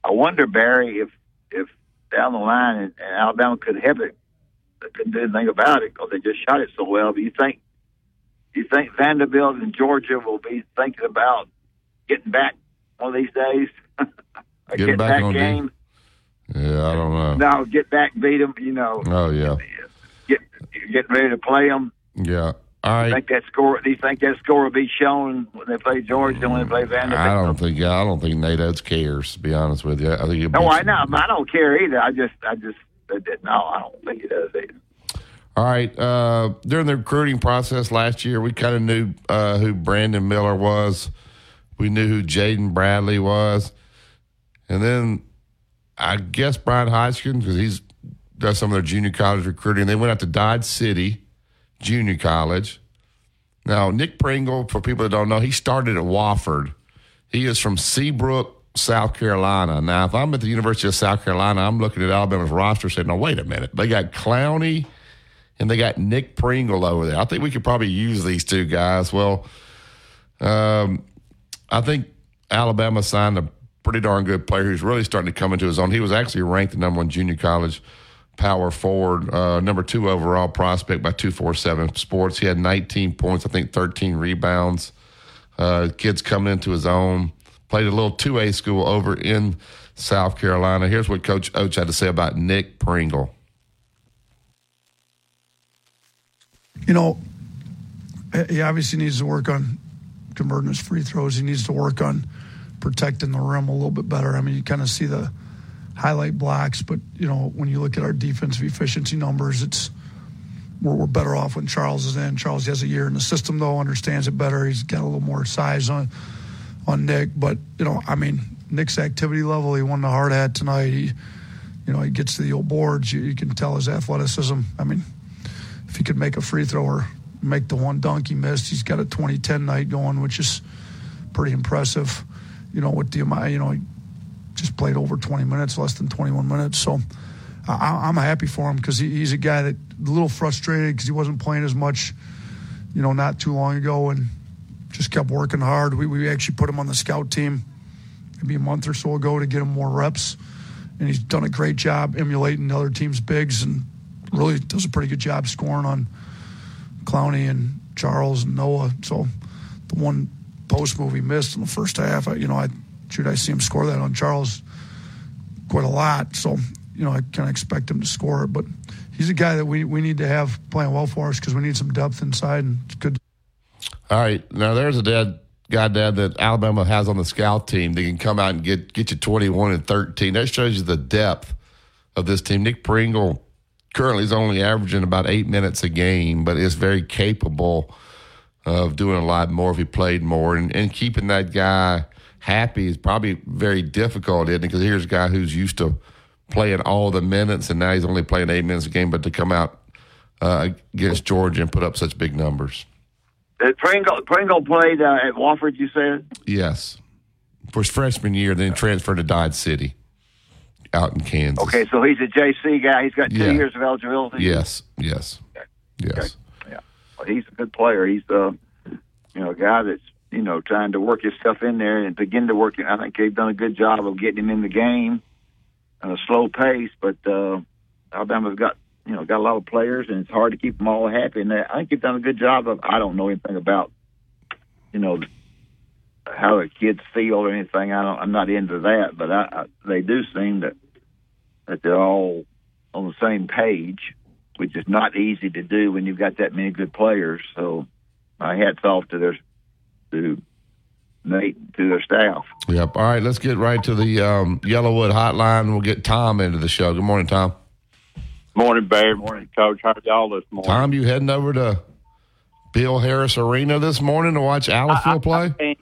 I wonder, Barry, if if down the line and, and Alabama could have it, they couldn't do anything about it because they just shot it so well. But you think you think Vanderbilt and Georgia will be thinking about getting back one of these days? *laughs* Get get back back on D? game? Yeah, I don't know. No, get back, beat them. You know, Oh yeah, get getting ready to play them. yeah. Right. Think that score? Do you think that score will be shown when they play Georgia and when they play Vanderbilt? I don't think I don't think Nate Oats cares. To be honest with you, I think No, I know. I don't care either. I just, I just, No, I don't think he does either. All right. Uh, during the recruiting process last year, we kind of knew uh, who Brandon Miller was. We knew who Jaden Bradley was. And then I guess Bryan Hodgson, because he's does some of their junior college recruiting. They went out to Dodge City Junior College. Now, Nick Pringle, for people that don't know, he started at Wofford. He is from Seabrook, South Carolina. Now, if I'm at the University of South Carolina, I'm looking at Alabama's roster saying, no, wait a minute. They got Clowney and they got Nick Pringle over there. I think we could probably use these two guys. Well, um, I think Alabama signed a pretty darn good player who's really starting to come into his own. He was actually ranked the number one junior college power forward, uh, number two overall prospect by 247 Sports. He had 19 points, I think 13 rebounds. Uh, kid's coming into his own. Played a little 2A school over in South Carolina. Here's what Coach Oats had to say about Nick Pringle. you know, he obviously needs to work on converting his free throws. He needs to work on protecting the rim a little bit better. I mean, you kind of see the highlight blocks, but you know, when you look at our defensive efficiency numbers, it's we're, we're better off when Charles is in. Charles has a year in the system, though, understands it better. He's got a little more size on on Nick, but you know, I mean, Nick's activity level. He won the hard hat tonight. He, you know, he gets to the old boards. You, you can tell his athleticism. I mean, if he could make a free throw or make the one dunk he missed, he's got a 2010 night going, which is pretty impressive. You know, with the amount, you know, he just played over 20 minutes, less than 21 minutes. So I, I'm happy for him because he, he's a guy that a little frustrated because he wasn't playing as much, you know, not too long ago and just kept working hard. We, we actually put him on the scout team maybe a month or so ago to get him more reps. And he's done a great job emulating the other team's bigs and really does a pretty good job scoring on Clowney and Charles and Noah. So the one post move he missed in the first half, I, you know, I should I see him score that on Charles quite a lot. So you know, I kind of expect him to score it, but he's a guy that we, we need to have playing well for us because we need some depth inside, and it's good. All right. Now there's a dad guy dad that Alabama has on the scout team that can come out and get get you 21 and 13. That shows you the depth of this team. Nick Pringle currently is only averaging about eight minutes a game, but is very capable of doing a lot more if he played more. And, and keeping that guy happy is probably very difficult, isn't it? Because here's a guy who's used to playing all the minutes, and now he's only playing eight minutes a game, but to come out uh, against Georgia and put up such big numbers. Uh, Pringle, Pringle played uh, at Wofford, you said? Yes. For his freshman year, then he transferred to Dodge City out in Kansas. Okay, so he's a JC guy. He's got two Yeah. years of eligibility. Yes, yes, yes. Well, he's a good player. He's uh, you know, a guy that's you know, trying to work his stuff in there and begin to work. it. I think they've done a good job of getting him in the game at a slow pace. But uh, Alabama's got you know got a lot of players, and it's hard to keep them all happy. And I think they've done a good job of. I don't know anything about you know how the kids feel or anything. I don't. I'm not into that, but I, I, they do seem that that they're all on the same page, which is not easy to do when you've got that many good players. So my hats off to their to Nate to their staff. Yep. All right, let's get right to the um, YellaWood hotline. We'll get Tom into the show. Good morning, Tom. Morning, Barry. Morning, Coach. How are y'all this morning? Tom, you heading over to Bill Harris Arena this morning to watch Allensville play? I can't,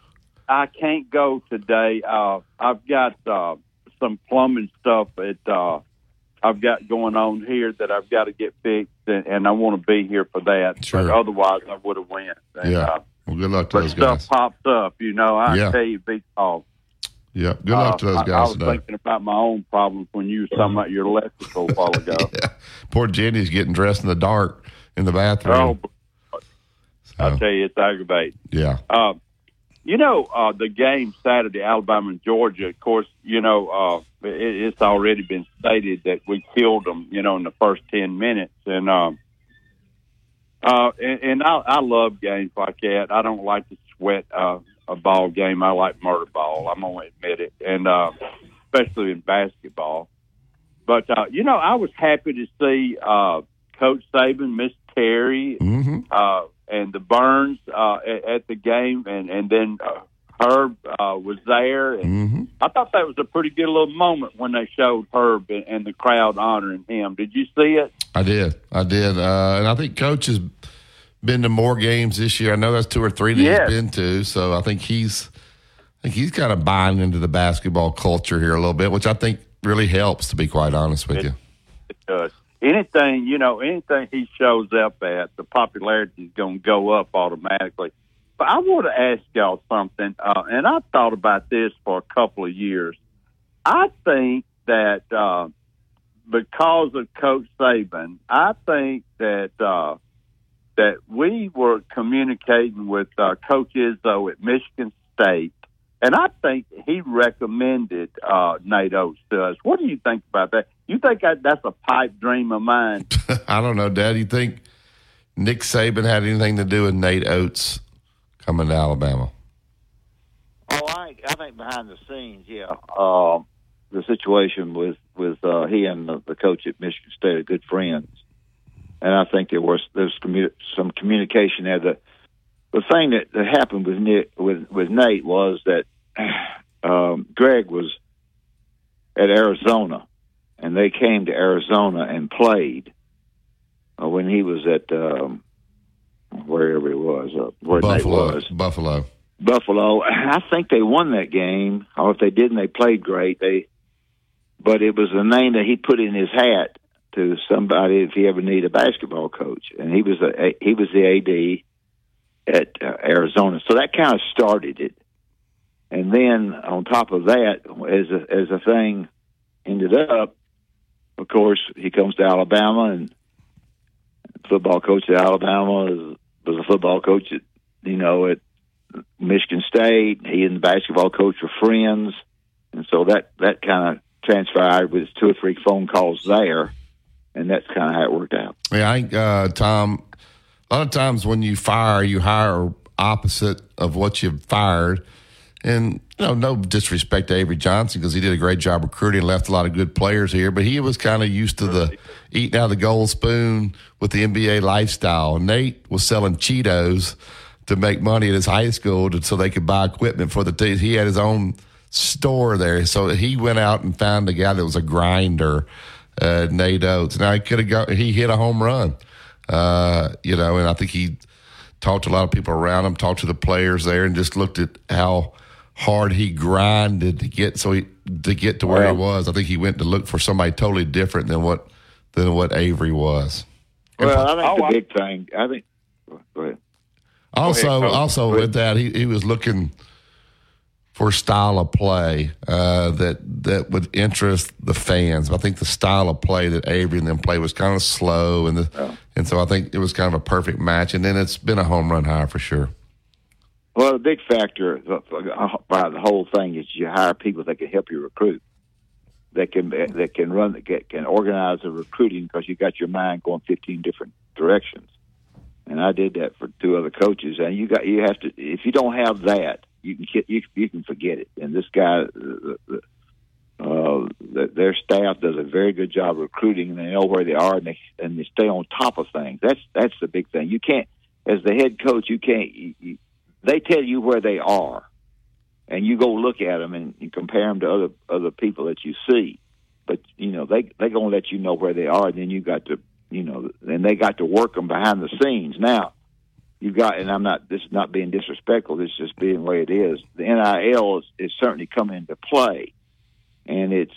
I can't go today. Uh, I've got uh, some plumbing stuff at uh, I've got going on here that I've got to get fixed, and, and I want to be here for that. Sure. But otherwise, I would have went. And, yeah. Uh, well, good luck to those stuff guys. pops up, you know. I Yeah. tell you, be off. Yeah. Good luck to those I, I guys was today. thinking about my own problems when you were talking about your electrical a while *laughs* ago. Poor Jenny's getting dressed in the dark in the bathroom. Oh, I tell you, it's aggravating. Yeah. Uh, you know, uh, the game Saturday, Alabama and Georgia. Of course, you know uh, it, it's already been stated that we killed them. You know, in the first ten minutes, and um, uh, and, and I, I love games like that. I don't like to sweat uh, a ball game. I like murder ball. I'm gonna admit it, and uh, especially in basketball. But uh, you know, I was happy to see uh, Coach Saban, Miss Terry, uh, and the Burns uh, at, at the game, and and then uh, Herb uh, was there, and I thought that was a pretty good little moment when they showed Herb and, and the crowd honoring him. Did you see it? I did. I did. Uh, and I think Coach has been to more games this year. I know that's two or three that Yes. he's been to. So I think he's I think he's kind of buying into the basketball culture here a little bit, which I think really helps, to be quite honest with you. It does. Anything you know, anything he shows up at, the popularity is going to go up automatically. But I want to ask y'all something, uh, and I've thought about this for a couple of years. I think that uh, because of Coach Saban, I think that uh, that we were communicating with uh, Coach Izzo at Michigan State, and I think he recommended uh, Nate Oats to us. What do you think about that? You think that that's a pipe dream of mine? *laughs* I don't know, Dad. You think Nick Saban had anything to do with Nate Oats coming to Alabama? Oh, I, I think behind the scenes, yeah. Um, the situation with with uh, he and the, the coach at Michigan State are good friends, and I think there was there's commu- some communication there. The the thing that, that happened with Nick with with Nate was that *clears throat* um, Greg was at Arizona, and they came to Arizona and played uh, when he was at um, wherever he was, uh, where Nate Buffalo. was. Buffalo. Buffalo. I think they won that game, or if they didn't, they played great. They, but it was the name that he put in his hat to somebody if he ever needed a basketball coach, and he was a he was the AD at uh, Arizona. So that kind of started it, and then on top of that, as a, as a thing ended up, of course, he comes to Alabama and football coach at Alabama is, was a football coach at you know at Michigan State. He and the basketball coach were friends, and so that that kind of transpired with two or three phone calls there, and that's kind of how it worked out. Yeah, I think uh, Tom. A lot of times when you fire, you hire opposite of what you've fired, and you know, no disrespect to Avery Johnson because he did a great job recruiting, and left a lot of good players here, but he was kind of used to the eating out of the gold spoon with the NBA lifestyle. Nate was selling Cheetos to make money at his high school, to, so they could buy equipment for the team. He had his own store there, so he went out and found a guy that was a grinder uh, Nate Oats. Now he could have got he hit a home run, uh, you know, and I think he talked to a lot of people around him, talked to the players there, and just looked at how hard he grinded to get so he to get to where he was. I think he went to look for somebody totally different than what than what Avery was. Well, I think Oh, the big thing. I think. Go ahead. Also, Go ahead, also Go with that, he, he was looking for style of play uh, that that would interest the fans. I think the style of play that Avery and them play was kind of slow, and the, and so I think it was kind of a perfect match. And then it's been a home run hire for sure. Well, the big factor about the whole thing is you hire people that can help you recruit, that can that can run, that can organize the recruiting because you got your mind going fifteen different directions. And I did that for two other coaches, and you got you have to if you don't have that, you can you you can forget it. And this guy, the, the, uh, their staff does a very good job recruiting, and they know where they are, and they and they stay on top of things. That's that's the big thing. You can't, as the head coach, you can't. You, you, they tell you where they are, and you go look at them and you compare them to other other people that you see. But you know they they gonna let you know where they are, and then you got to you know, and they got to work them behind the scenes. Now you got, and I'm not this is not being disrespectful. This is just being the way it is. The NIL is, is certainly coming into play, and it's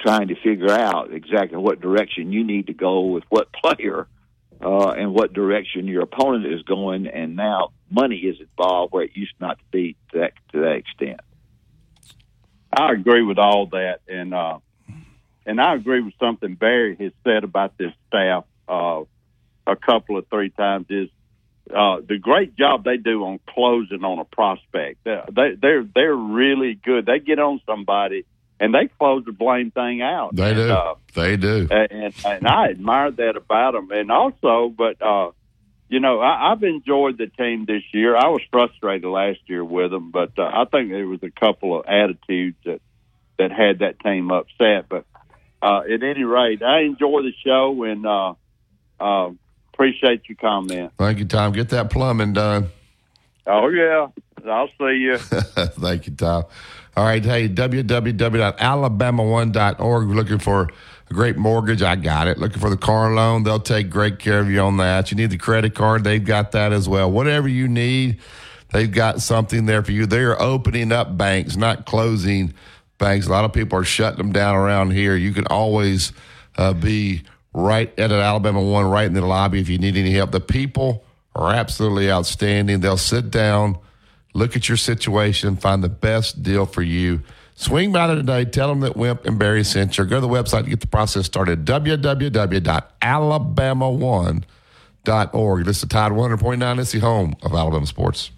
trying to figure out exactly what direction you need to go with what *laughs* player uh, and what direction your opponent is going. And now money is involved where it used not to be to that to that extent. I agree with all that, and uh, and I agree with something Barry has said about this staff uh, a couple of three times. Is uh, the great job they do on closing on a prospect. They, they're they're really good. They get on somebody and they close the blame thing out. They and, do. Uh, they do. And, and I admire that about them. And also, but uh, you know, I, I've enjoyed the team this year. I was frustrated last year with them, but uh, I think there was a couple of attitudes that that had that team upset. But uh, at any rate, I enjoy the show and uh, uh, appreciate your comment. Thank you, Tom. Get that plumbing done. Oh yeah, I'll see you. *laughs* Thank you, Tom. All right, hey, www.alabama1.org. We're looking for a great mortgage. I got it. Looking for the car loan. They'll take great care of you on that. You need the credit card. They've got that as well. Whatever you need, they've got something there for you. They are opening up banks, not closing banks. A lot of people are shutting them down around here. You can always uh, be right at an Alabama One, right in the lobby if you need any help. The people are absolutely outstanding. They'll sit down, look at your situation, find the best deal for you. Swing by there today. Tell them that Wimp and Barry sent you. Go to the website to get the process started. www.alabama1.org. This is Tide 100.9. It's the home of Alabama sports.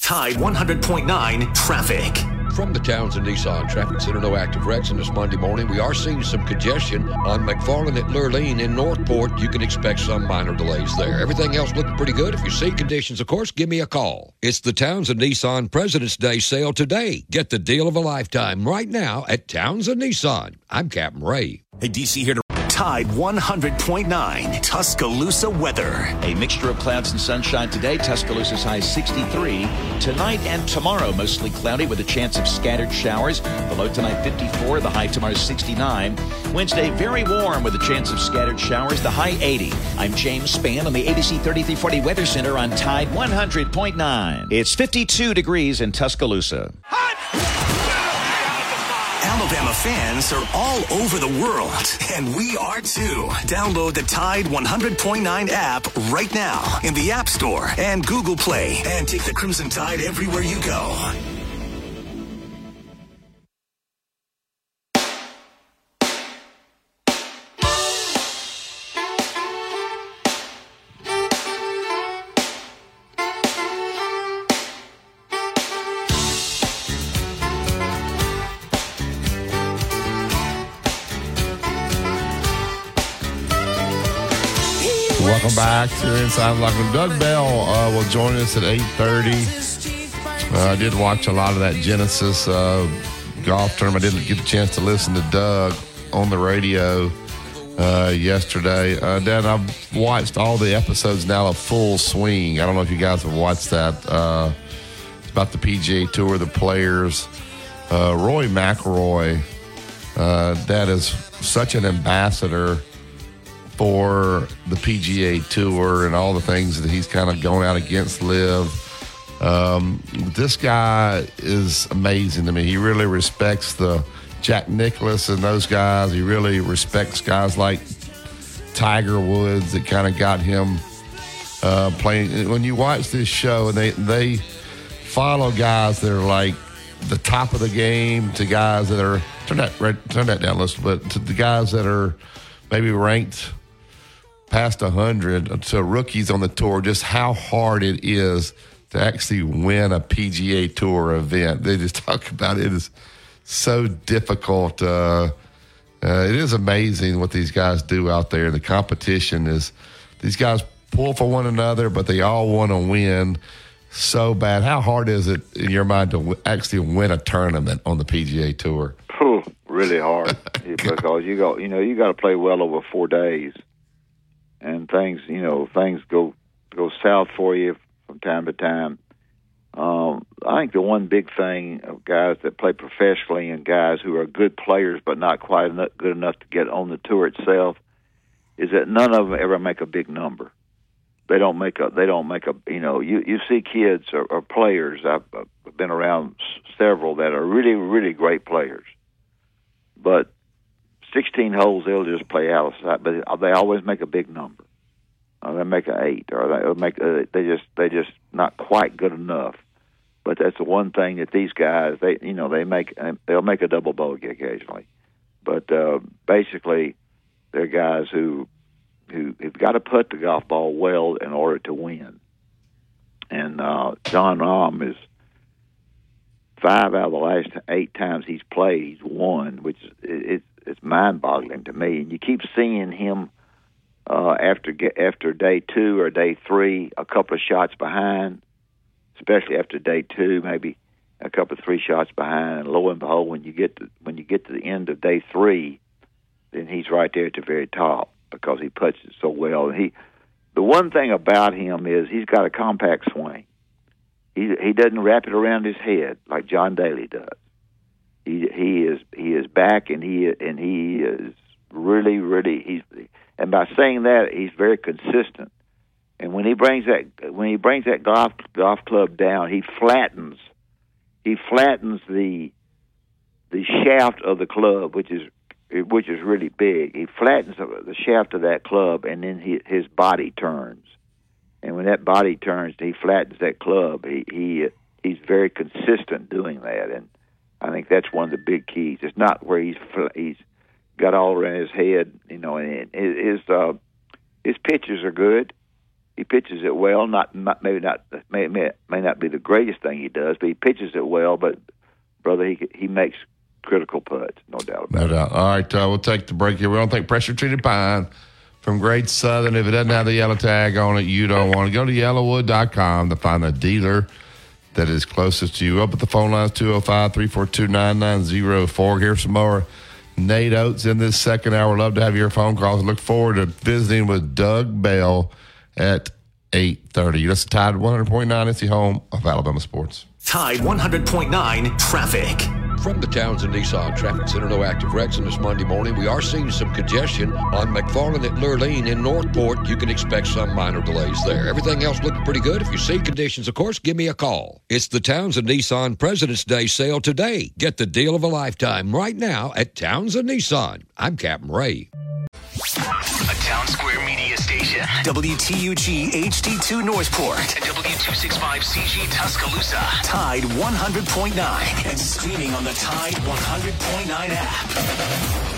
Tide 100.9 traffic. From the Townsend Nissan Traffic Center, no active wrecks on this Monday morning. We are seeing some congestion on McFarland at Lurleen in Northport. You can expect some minor delays there. Everything else looking pretty good. If you see conditions, of course, give me a call. It's the Townsend Nissan President's Day sale today. Get the deal of a lifetime right now at Townsend Nissan. I'm Captain Ray. Hey, DC here to Tide 100.9 Tuscaloosa weather. A mixture of clouds and sunshine today. Tuscaloosa's high 63. Tonight and tomorrow, mostly cloudy with a chance of scattered showers. The low tonight 54. The high tomorrow 69. Wednesday, very warm with a chance of scattered showers. The high 80. I'm James Spann on the ABC 3340 Weather Center on Tide 100.9. It's 52 degrees in Tuscaloosa. Alabama fans are all over the world, and we are too. Download the Tide 100.9 app right now in the App Store and Google Play, and take the Crimson Tide everywhere you go. Welcome back to Inside Locker. Doug Bell uh, will join us at 8.30. Uh, I did watch a lot of that Genesis uh, golf tournament. I didn't get a chance to listen to Doug on the radio uh, yesterday. Uh, Dad, I've watched all the episodes now of Full Swing. I don't know if you guys have watched that. Uh, it's about the PGA Tour, the players. Rory McIlroy, that is such an ambassador for the PGA Tour and all the things that he's kind of going out against LIV. Um, this guy is amazing to me. He really respects the Jack Nicklaus and those guys. He really respects guys like Tiger Woods that kind of got him uh, playing. When you watch this show and they they follow guys that are like the top of the game to guys that are turn that turn that down a little bit to the guys that are maybe ranked past 100 to rookies on the tour, just how hard it is to actually win a PGA Tour event. They just *laughs* talk about it is so difficult. Uh, uh, it is amazing what these guys do out there. The competition is these guys pull for one another, but they all want to win so bad. How hard is it in your mind to w- actually win a tournament on the PGA Tour? Really hard *laughs* because you got you know you got to play well over four days, and things you know things go go south for you from time to time. Um, I think the one big thing of guys that play professionally and guys who are good players but not quite enough, good enough to get on the tour itself is that none of them ever make a big number. They don't make a. They don't make a. You know, you you see kids or, or players. I've, I've been around several that are really really great players, but 16 holes they'll just play outside, but they always make a big number. Uh, they make an eight, or they or make uh, they just they just not quite good enough. But that's the one thing that these guys they you know they make they'll make a double bogey occasionally, but uh, basically they're guys who who have got to put the golf ball well in order to win. And uh, Jon Rahm is five out of the last eight times he's played, he's won, which is it, it's mind-boggling to me. And you keep seeing him uh, after after day two or day three, a couple of shots behind, especially after day two, maybe a couple of three shots behind. And lo and behold, when you get to, when you get to the end of day three, then he's right there at the very top because he puts it so well. And he, the one thing about him is he's got a compact swing. He he doesn't wrap it around his head like John Daly does. He he is he is back and he and he is really really he's and by saying that he's very consistent. And when he brings that when he brings that golf golf club down, he flattens he flattens the the shaft of the club, which is which is really big. He flattens the shaft of that club, and then he, his body turns. And when that body turns, he flattens that club. He he he's very consistent doing that, and I think that's one of the big keys. It's not where he's he's got all around his head, you know. And his uh, his pitches are good. He pitches it well. Not, not maybe not may, may may not be the greatest thing he does, but he pitches it well. But brother, he he makes critical putts, no doubt about no doubt. All right, uh, we'll take the break here. We don't think pressure treated pine from Great Southern. If it doesn't have the yellow tag on it, you don't want to go to yellawood.com to find a dealer that is closest to you. Up at the phone lines 205 342 9904. Here's some more Nate Oats in this second hour. Love to have your phone calls. Look forward to visiting with Doug Bell at 8.30. That's Tide 100.9. It's the home of Alabama sports. Tide 100.9 traffic. From the Towns Townsend Nissan Traffic Center, no active wrecks on this Monday morning. We are seeing some congestion on McFarland at Lurleen in Northport. You can expect some minor delays there. Everything else looking pretty good. If you see conditions, of course, give me a call. It's the Towns Townsend Nissan President's Day sale today. Get the deal of a lifetime right now at Towns Townsend Nissan. I'm Captain Ray. A Town Square Media Station. WTUG HD2 Northport. And W265CG Tuscaloosa. Tide 100.9. And streaming on the Tide 100.9 app.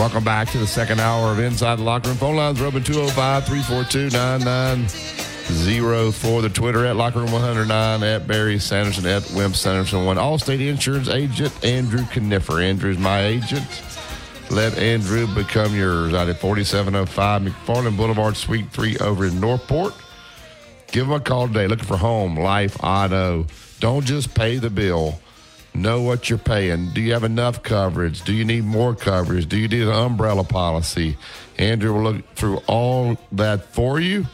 Welcome back to the second hour of Inside the Locker Room. Phone lines are open 205 342 9904. The Twitter at Locker Room 109, at Barry Sanderson, at Wimp Sanderson 1. Allstate Insurance agent Andrew Kniffer. Andrew's my agent. Let Andrew become yours out at 4705 McFarland Boulevard, Suite 3 over in Northport. Give him a call today. Looking for home, life, auto. Don't just pay the bill know what you're paying. Do you have enough coverage? Do you need more coverage? Do you need an umbrella policy? Andrew will look through all that for you,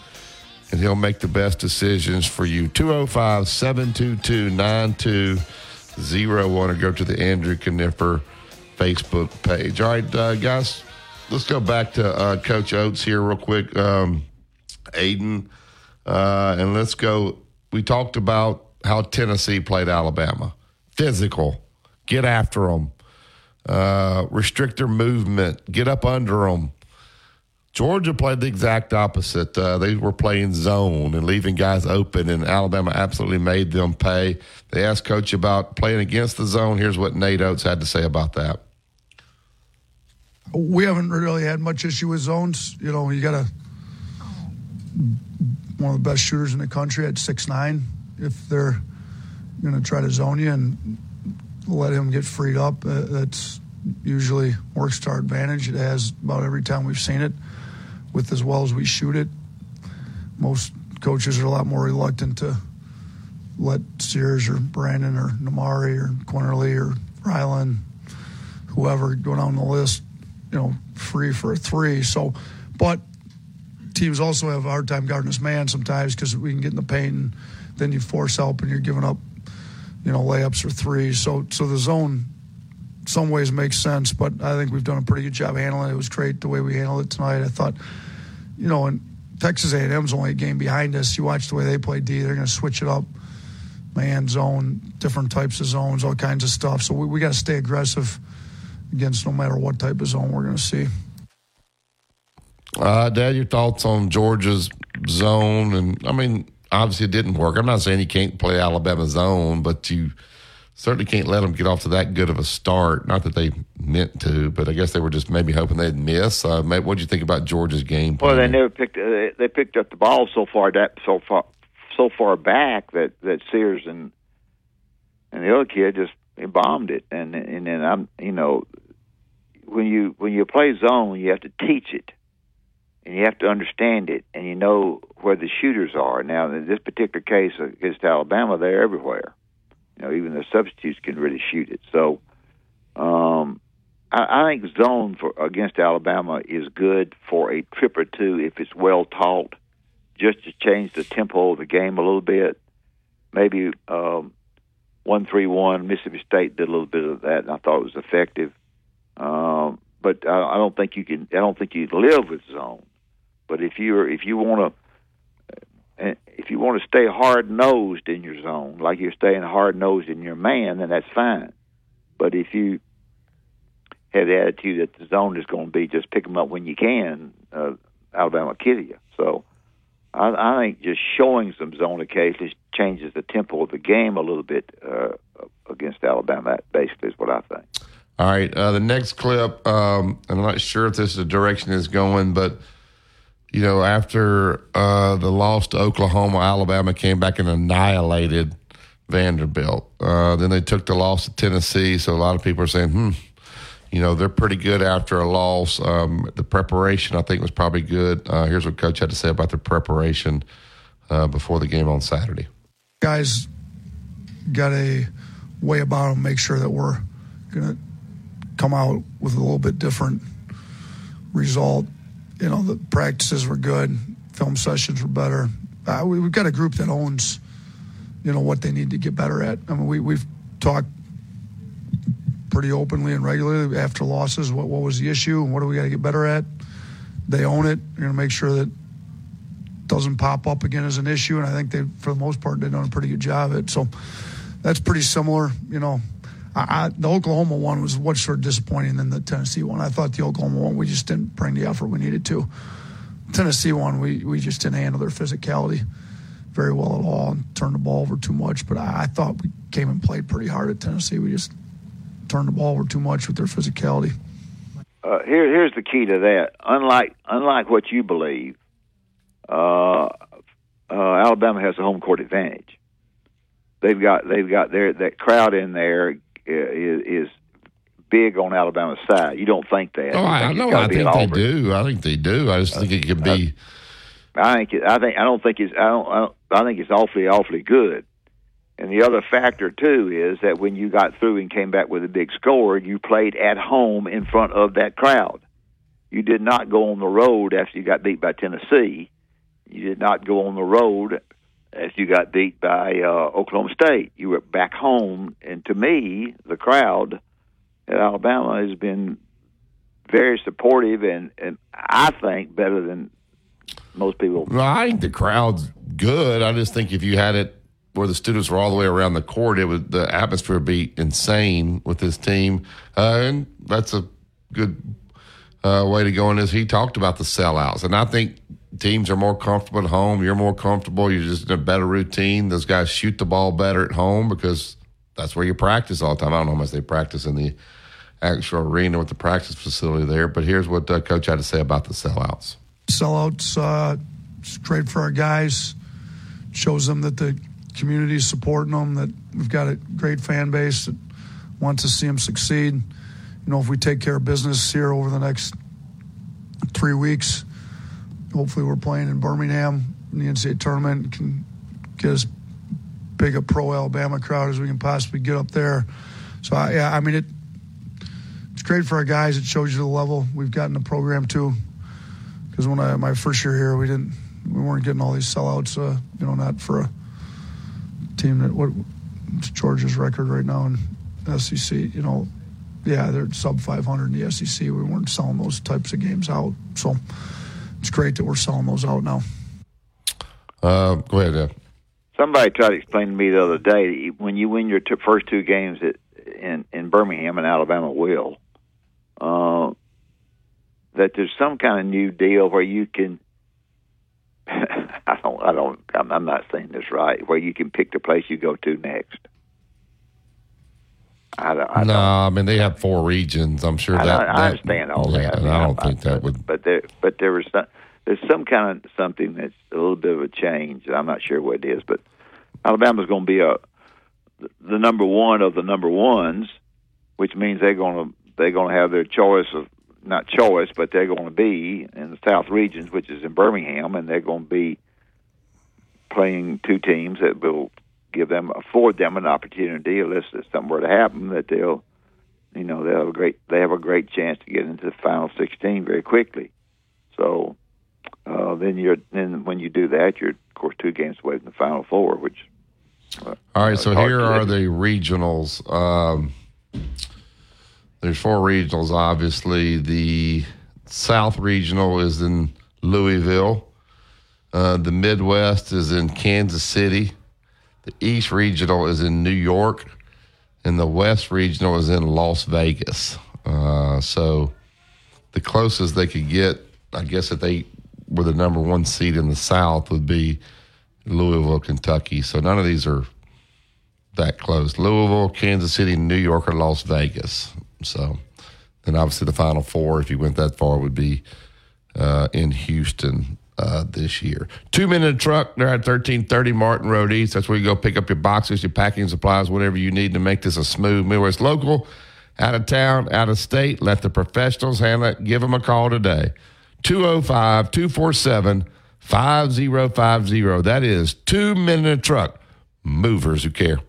and he'll make the best decisions for you. 205 722 9201 or go to the Andrew Kniffer Facebook page. All right, uh, guys, let's go back to uh, Coach Oats here real quick. Um, Aiden Uh, and let's go. We talked about how Tennessee played Alabama physical, get after them, uh, restrict their movement, get up under them. Georgia played the exact opposite. Uh, they were playing zone and leaving guys open, and Alabama absolutely made them pay. They asked coach about playing against the zone. Here's what Nate Oats had to say about that. We haven't really had much issue with zones. You know, you got a one of the best shooters in the country at six nine. If they're going to try to zone you and let him get freed up, uh, that's usually works to our advantage. It has about every time we've seen it with as well as we shoot it. Most coaches are a lot more reluctant to let Sears or Brandon or Nimari or Quinerly or Rylan, whoever go down the list, you know, free for a three. So, but teams also have a hard time guarding this man sometimes because we can get in the paint and then you force help and you're giving up, you know, layups or threes. So, so the zone some ways makes sense, but I think we've done a pretty good job handling it. It was great the way we handled it tonight. I thought you know, and Texas A&M's only a game behind us. You watch the way they play D; they're going to switch it up, man, zone, different types of zones, all kinds of stuff. So we, we got to stay aggressive against no matter what type of zone we're going to see. Uh, Dad, your thoughts on Georgia's zone? And I mean, obviously it didn't work. I'm not saying you can't play Alabama zone, but you certainly can't let them get off to that good of a start. Not that they meant to, but I guess they were just maybe hoping they'd miss. Uh, what do you think about Georgia's game? Plan? Well, they never picked. Uh, they picked up the ball so far that so far so far back that that Sears and and the other kid just bombed it. And and then I'm you know when you when you play zone, you have to teach it. And you have to understand it, and you know where the shooters are. Now, in this particular case against Alabama, they're everywhere you know, even the substitutes can really shoot it. So, um, I, I think zone for against Alabama is good for a trip or two if it's well taught, just to change the tempo of the game a little bit. Maybe um, one three one Mississippi State did a little bit of that, and I thought it was effective. Um, but I, I don't think you can. I don't think you live with zone. But if you're if you want to if you want to stay hard nosed in your zone, like you're staying hard nosed in your man, then that's fine. But if you have the attitude that the zone is going to be just pick them up when you can, uh, Alabama kill you. So I, I think just showing some zone occasions changes the tempo of the game a little bit uh, against Alabama. That basically is what I think. All right, uh, the next clip. Um, I'm not sure if this is the direction it's going, but you know, after uh, the loss to Oklahoma, Alabama came back and annihilated Vanderbilt. Uh, then they took the loss to Tennessee. So a lot of people are saying, hmm, you know, they're pretty good after a loss. Um, the preparation, I think, was probably good. Uh, here's what Coach had to say about the preparation uh, before the game on Saturday. Guys got a way about them, make sure that we're going to come out with a little bit different result you know, the practices were good, film sessions were better. Uh, we, have got a group that owns, you know, what they need to get better at. I mean, we, we've talked pretty openly and regularly after losses. What, what was the issue and what do we got to get better at? They own it. You're going to make sure that doesn't pop up again as an issue. And I think they, for the most part, they've done a pretty good job at it. So that's pretty similar. You know, I, the Oklahoma one was much sort of disappointing than the Tennessee one. I thought the Oklahoma one we just didn't bring the effort we needed to. Tennessee one we we just didn't handle their physicality very well at all and turned the ball over too much. But I, I thought we came and played pretty hard at Tennessee. We just turned the ball over too much with their physicality. Uh, here, here's the key to that. Unlike unlike what you believe, uh, uh, Alabama has a home court advantage. They've got they've got their that crowd in there is, is big on Alabama's side. You don't think that? Oh, I know. I think they do. I think they do. I just think it could be. I think. It, I think. I don't think it's. I don't, I don't. I think it's awfully, awfully good. And the other factor too is that when you got through and came back with a big score, you played at home in front of that crowd. You did not go on the road after you got beat by Tennessee. You did not go on the road as you got beat by uh, Oklahoma State. You were back home, and to me, the crowd at Alabama has been very supportive, and, and I think better than most people. Well, I think the crowd's good. I just think if you had it where the students were all the way around the court, it would the atmosphere would be insane with this team, uh, and that's a good uh, way to go in. Is he talked about the sellouts, and I think teams are more comfortable at home. You're more comfortable. You're just in a better routine. Those guys shoot the ball better at home because that's where you practice all the time. I don't know how much they practice in the actual arena with the practice facility there, but here's what uh, Coach had to say about the sellouts. Sellouts, uh, it's great for our guys. Shows them that the community is supporting them, that we've got a great fan base that wants to see them succeed. You know, if we take care of business here over the next three weeks, hopefully we're playing in Birmingham in the NCAA tournament, and can get as big a pro Alabama crowd as we can possibly get up there. So, I, yeah, I mean, it, it's great for our guys. It shows you the level we've got in the program, too. Because when I my first year here, we didn't we weren't getting all these sellouts. Uh, you know, not for a team that what Georgia's record right now in SEC. You know, yeah, they're sub 500 in the SEC. We weren't selling those types of games out, so it's great that we're selling those out now. Uh, go ahead, Deb. Somebody tried to explain to me the other day when you win your t- first two games at, in in Birmingham and Alabama will, uh, that there's some kind of new deal where you can. *laughs* I don't. I don't. I'm, I'm not saying this right. Where you can pick the place you go to next. I don't. I no, I mean they have four regions. I'm sure I, that. I understand all yeah, that. and I don't think that would. but there but there was some, there's some kind of something that's a little bit of a change. I'm not sure what it is, but Alabama's going to be a the number one of the number ones, which means they're going to they're going to have their choice of not choice, but they're going to be in the South regions, which is in Birmingham, and they're going to be playing two teams that will give them afford them an opportunity, unless if something were to happen, that they'll you know they have a great they have a great chance to get into the final 16 very quickly. So uh, then you're then when you do that, you're of course two games away from the final four, which uh, All right, so here are the regionals. Um, there's four regionals, obviously. The South Regional is in Louisville. Uh, the Midwest is in Kansas City. The East Regional is in New York. And the West Regional is in Las Vegas. Uh, so the closest they could get, I guess, if they were the number one seed in the South, would be Louisville, Kentucky. So none of these are that close. Louisville, Kansas City, New York, or Las Vegas. So then obviously the final four, if you went that far, would be uh, in Houston uh, this year. Two minute truck. They're at thirteen thirty Martin Road East. That's where you go pick up your boxes, your packing supplies, whatever you need to make this a smooth move. It's local. Out of town, out of state, let the professionals handle it. Give them a call today. 205 247 5050. That is Two Men and a Truck. Movers who care.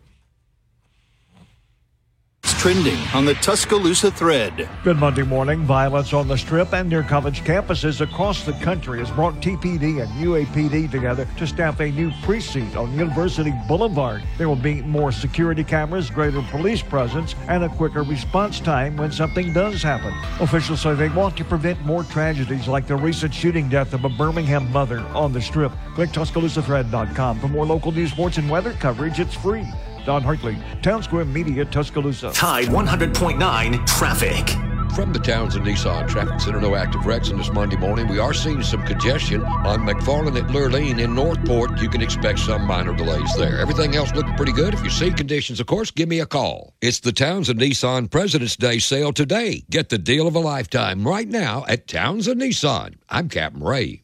It's trending on the Tuscaloosa thread. Good Monday morning. Violence on the Strip and near college campuses across the country has brought TPD and UAPD together to staff a new precinct on University Boulevard. There will be more security cameras, greater police presence, and a quicker response time when something does happen. Officials say they want to prevent more tragedies like the recent shooting death of a Birmingham mother on the Strip. Click TuscaloosaThread.com for more local news, sports, and weather coverage. It's free. Don Hartley, Town Square Media, Tuscaloosa. Tide 100.9 traffic. From the Townsend Nissan Traffic Center, no active wrecks on this Monday morning. We are seeing some congestion on McFarland at Lurleen in Northport. You can expect some minor delays there. Everything else looking pretty good. If you see conditions, of course, give me a call. It's the Townsend Nissan President's Day sale today. Get the deal of a lifetime right now at Townsend Nissan. I'm Captain Ray.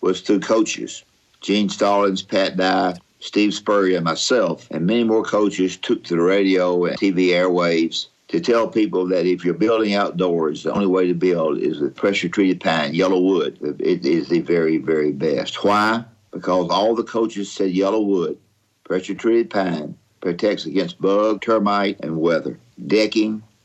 was through coaches. Gene Stallings, Pat Dye, Steve Spurrier, and myself, and many more coaches took to the radio and TV airwaves to tell people that if you're building outdoors, the only way to build is with pressure treated pine, YellaWood. It is the very, very best. Why? because all the coaches said YellaWood, pressure treated pine, protects against bug, termite, and weather. Decking,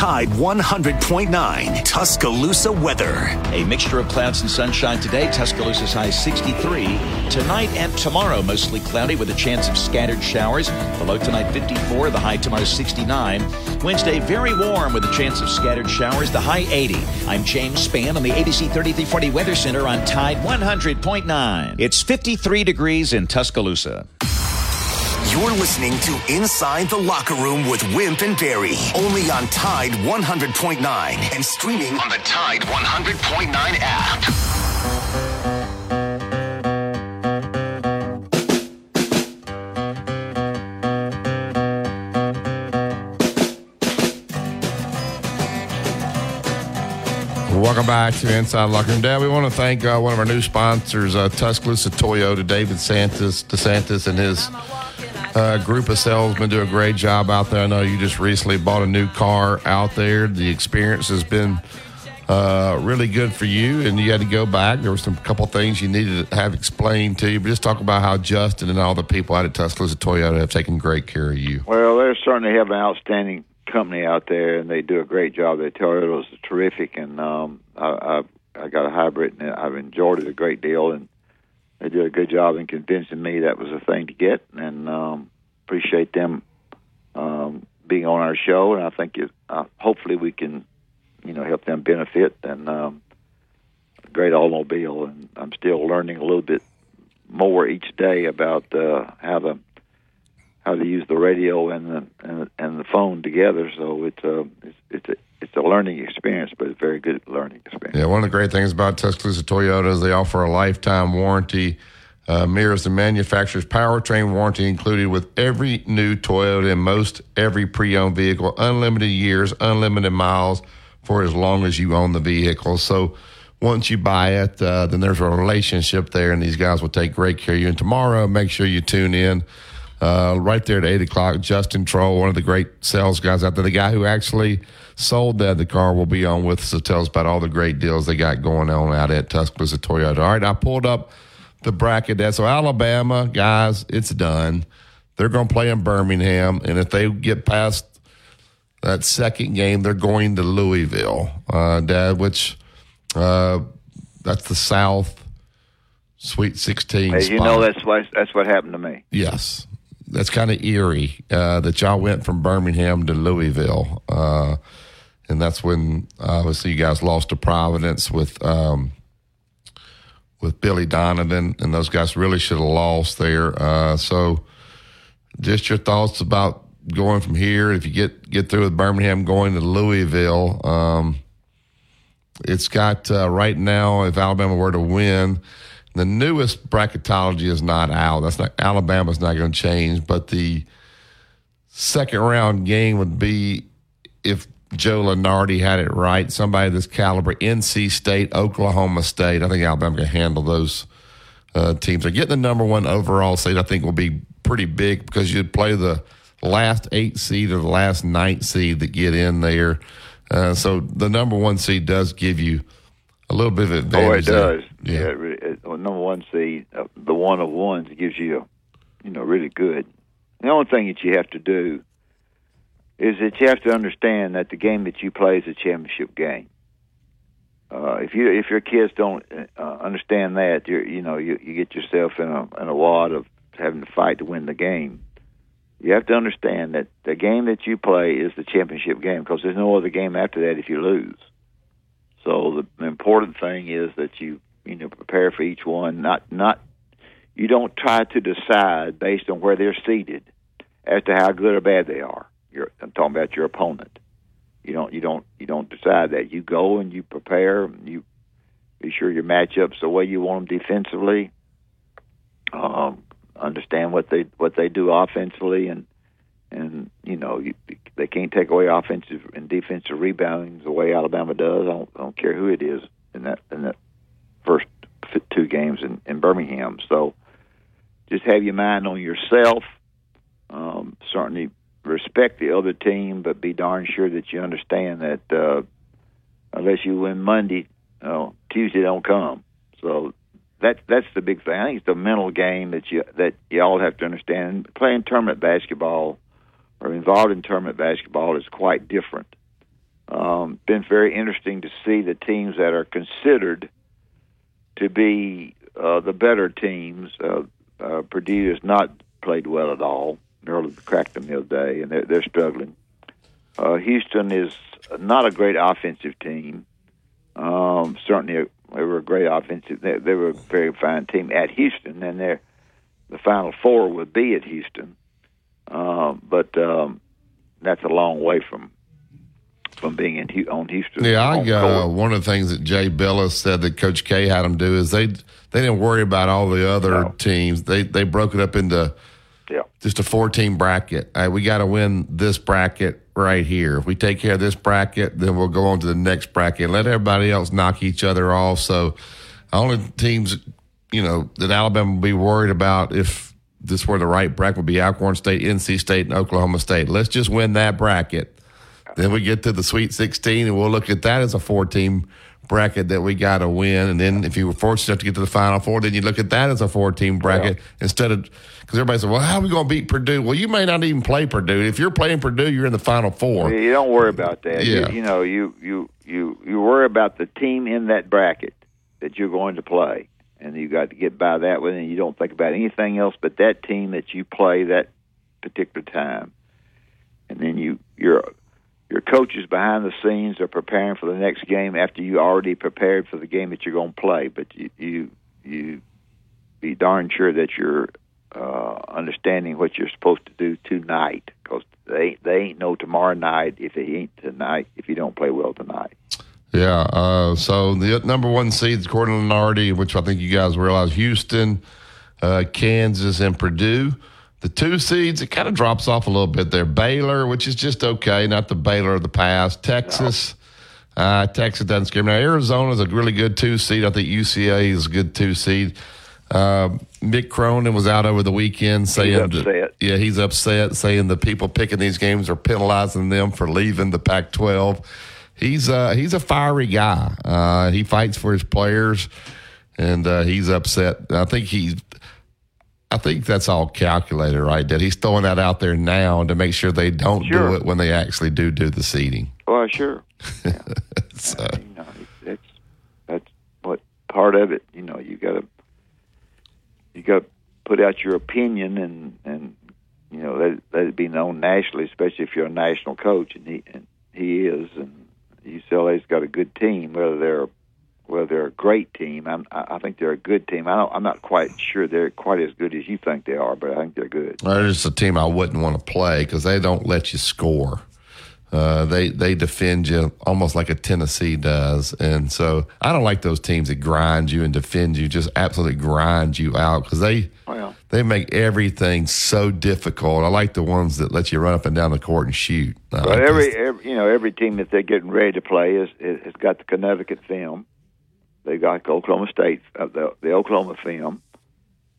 Tide 100.9 Tuscaloosa weather. A mixture of clouds and sunshine today. Tuscaloosa's high 63. Tonight and tomorrow, mostly cloudy with a chance of scattered showers. The low tonight 54, the high tomorrow 69. Wednesday, very warm with a chance of scattered showers, the high 80. I'm James Spann on the ABC 3340 Weather Center on Tide 100.9. It's 53 degrees in Tuscaloosa. You're listening to Inside the Locker Room with Wimp and Barry, only on Tide 100.9 and streaming on the Tide 100.9 app. Welcome back to Inside Locker Room. Dad, we want to thank uh, one of our new sponsors, uh, Tuscaloosa Toyota, David Santos, DeSantis, and his uh, group of salesmen do a great job out there. I know you just recently bought a new car out there. The experience has been uh, really good for you, and you had to go back. There were some couple things you needed to have explained to you, but just talk about how Justin and all the people out at Tuscaloosa Toyota have taken great care of you. Well, they're certainly have an outstanding company out there, and they do a great job. Their Toyotas are terrific, and um, I, I I got a hybrid, and I've enjoyed it a great deal. And they did a good job in convincing me that was a thing to get, and um, appreciate them um, being on our show. And I think it, uh, hopefully we can, you know, help them benefit. And um, great automobile, and I'm still learning a little bit more each day about uh, how to how to use the radio and the and, and the phone together. So it's a it's, it's a it's a learning experience, but a very good learning experience. Yeah, one of the great things about Tuscaloosa Toyota is they offer a lifetime warranty. Uh, mirrors the manufacturer's powertrain warranty included with every new Toyota and most every pre-owned vehicle, unlimited years, unlimited miles for as long as you own the vehicle. So once you buy it, uh, then there's a relationship there, and these guys will take great care of you. And tomorrow, make sure you tune in. Uh, right there at 8 o'clock, Justin Troll, one of the great sales guys out there, the guy who actually sold that the car will be on with us to tell us about all the great deals they got going on out at Tuscaloosa Toyota. All right, I pulled up the bracket there. So Alabama, guys, it's done. They're going to play in Birmingham, and if they get past that second game, they're going to Louisville, uh, Dad, which uh, that's the South Sweet 16 As you spot. know, that's what that's what happened to me. Yes. That's kind of eerie uh, that y'all went from Birmingham to Louisville. Uh, and that's when obviously you guys lost to Providence with um, with Billy Donovan, and those guys really should have lost there. Uh, so, just your thoughts about going from here. If you get get through with Birmingham, going to Louisville, um, it's got uh, right now. If Alabama were to win, the newest bracketology is not out. That's not Alabama's not going to change, but the second round game would be if Joe Lunardi had it right. Somebody of this caliber, NC State, Oklahoma State. I think Alabama can handle those uh, teams. Or get the number one overall seed. I think will be pretty big because you'd play the last eight seed or the last ninth seed that get in there. Uh, so the number one seed does give you a little bit of advantage. Oh, it there. does. Yeah, it, it, well, number one seed, uh, the one of ones gives you, you know, really good. The only thing that you have to do is that you have to understand that the game that you play is a championship game. Uh, if you if your kids don't uh, understand that, you you know you you get yourself in a in a wad of having to fight to win the game. You have to understand that the game that you play is the championship game because there's no other game after that if you lose. So the important thing is that you you know prepare for each one. Not not you don't try to decide based on where they're seated as to how good or bad they are. You're, I'm talking about your opponent. You don't you don't you don't decide that. You go and you prepare. You be sure your matchups the way you want them defensively. Um, understand what they what they do offensively and and you know you, they can't take away offensive and defensive rebounding the way Alabama does. I don't, I don't care who it is in that in that first two games in, in Birmingham. So just have your mind on yourself. Um, certainly respect the other team, but be darn sure that you understand that uh, unless you win Monday, uh, Tuesday don't come. So that's that's the big thing. I think it's the mental game that you that you all have to understand. Playing tournament basketball or involved in tournament basketball is quite different. Um, been very interesting to see the teams that are considered to be uh, the better teams. Uh, uh, Purdue has not played well at all. Nearly cracked them the other day, and they're, they're struggling. Uh, Houston is not a great offensive team. Um, certainly, they were a great offensive. They, they were a very fine team at Houston, and they're the Final Four would be at Houston. Um, but um, that's a long way from from being in on Houston. Yeah, I uh, one of the things that Jay Bilas said that Coach K had them do is they they didn't worry about all the other no. teams. They they broke it up into yeah. just a four team bracket. Right, we got to win this bracket right here. If we take care of this bracket, then we'll go on to the next bracket let everybody else knock each other off. So, only teams, you know, that Alabama will be worried about if this were the right bracket would be Alcorn State, NC State, and Oklahoma State. Let's just win that bracket. Then we get to the Sweet 16, and we'll look at that as a four team bracket that we got to win. And then if you were fortunate enough to get to the Final Four, then you look at that as a four team bracket yeah. instead of because everybody said, "Well, how are we going to beat Purdue?" Well, you may not even play Purdue. If you're playing Purdue, you're in the Final Four. You don't worry about that. Yeah. You, you know, you you you you worry about the team in that bracket that you're going to play, and you got to get by that one. And you don't think about anything else but that team that you play that particular time. And then you you're your coaches behind the scenes are preparing for the next game after you already prepared for the game that you're going to play. But you you you be darn sure that you're uh, understanding what you're supposed to do tonight because they they ain't no tomorrow night if it ain't tonight if you don't play well tonight. Yeah. Uh, so the number one seeds, according to Lunardi, which I think you guys realize, Houston, uh, Kansas, and Purdue. The two seeds, it kind of drops off a little bit there. Baylor, which is just okay, not the Baylor of the past. Texas, no. uh, Texas doesn't scare me. Now, Arizona is a really good two seed. I think UCA is a good two seed. Uh, Mick Cronin was out over the weekend saying, he's upset. yeah, he's upset, saying the people picking these games are penalizing them for leaving the Pac-12. He's uh, he's a fiery guy. Uh, he fights for his players, and uh, he's upset. I think he's I think that's all calculated, right? That he's throwing that out there now to make sure they don't sure. do it when they actually do do the seeding. Well, sure. *laughs* Yeah. so. you know, that's that's what part of it. You know, you got to you got to put out your opinion and and you know let let it be known nationally, especially if you're a national coach, and he and he is, and UCLA's got a good team, whether they're well, they're a great team. I'm, I think they're a good team. I don't, I'm not quite sure they're quite as good as you think they are, but I think they're good. They're just a team I wouldn't want to play because they don't let you score. Uh, they they defend you almost like a Tennessee does, and so I don't like those teams that grind you and defend you, just absolutely grind you out because they well, they make everything so difficult. I like the ones that let you run up and down the court and shoot. But like every, every you know every team that they're getting ready to play is has got the Connecticut film they got Oklahoma State, uh, the, the Oklahoma film.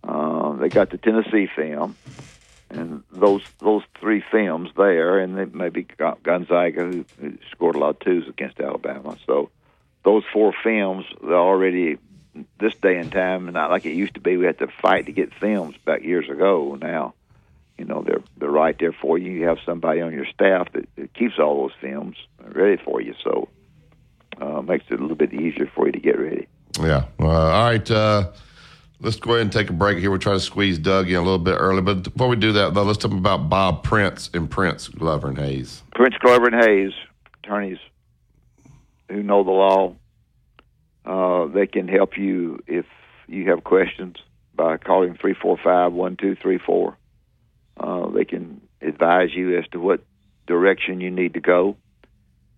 Uh, they got the Tennessee film, and those those three films there, and then maybe Gonzaga, who, who scored a lot of twos against Alabama. So those four films, they're already this day and time, not like it used to be. We had to fight to get films back years ago. Now, you know, they're they're right there for you. You have somebody on your staff that, that keeps all those films ready for you. So uh, makes it a little bit easier for you to get ready. Yeah. Uh, all right. Uh, let's go ahead and take a break here. We'll try to squeeze Doug in a little bit early. But before we do that, though, let's talk about Bob Prince and Prince Glover and Hayes. Prince Glover and Hayes, attorneys who know the law. Uh, they can help you if you have questions by calling 345 1234. Uh, they can advise you as to what direction you need to go.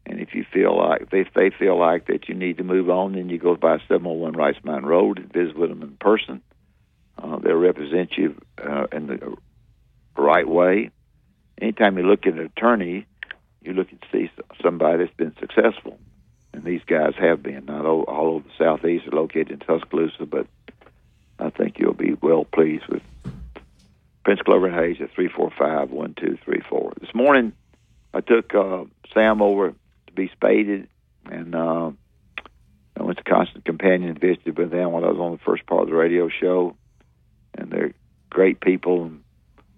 And if you feel like if they feel like that you need to move on, then you go by 701 Rice Mountain Road and visit with them in person. Uh, they'll represent you uh, in the right way. Anytime you look at an attorney, you look and see somebody that's been successful, and these guys have been. Not all, all over the southeast, are located in Tuscaloosa, but I think you'll be well pleased with Prince Glover and Hayes at three four five one two three four. This morning, I took uh, Sam over to be spaded, and uh, I went to Constant Companion and visited with them while I was on the first part of the radio show. And they're great people, and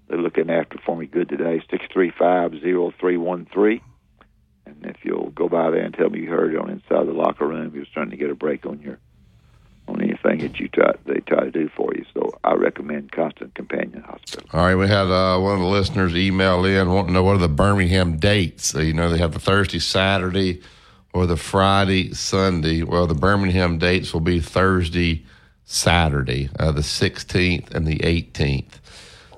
they're looking after for me good today. Six three five zero three one three. And if you'll go by there and tell me you heard it on inside the locker room, you're starting to get a break on your on anything that you try they try to do for you. So I recommend Constant Companion Hospital. All right, we had uh, one of the listeners email in wanting to know what are the Birmingham dates. So, you know, they have the Thursday, Saturday, or the Friday, Sunday. Well, the Birmingham dates will be Thursday, Saturday, uh, the 16th and the 18th.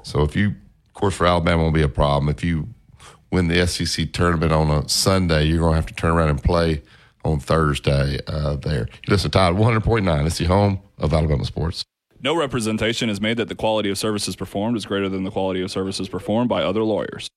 So if you, of course, for Alabama, will be a problem. If you win the SEC tournament on a Sunday, you're going to have to turn around and play on Thursday uh, there. You listen Tide 100.9. It's the home of Alabama sports. No representation is made that the quality of services performed is greater than the quality of services performed by other lawyers.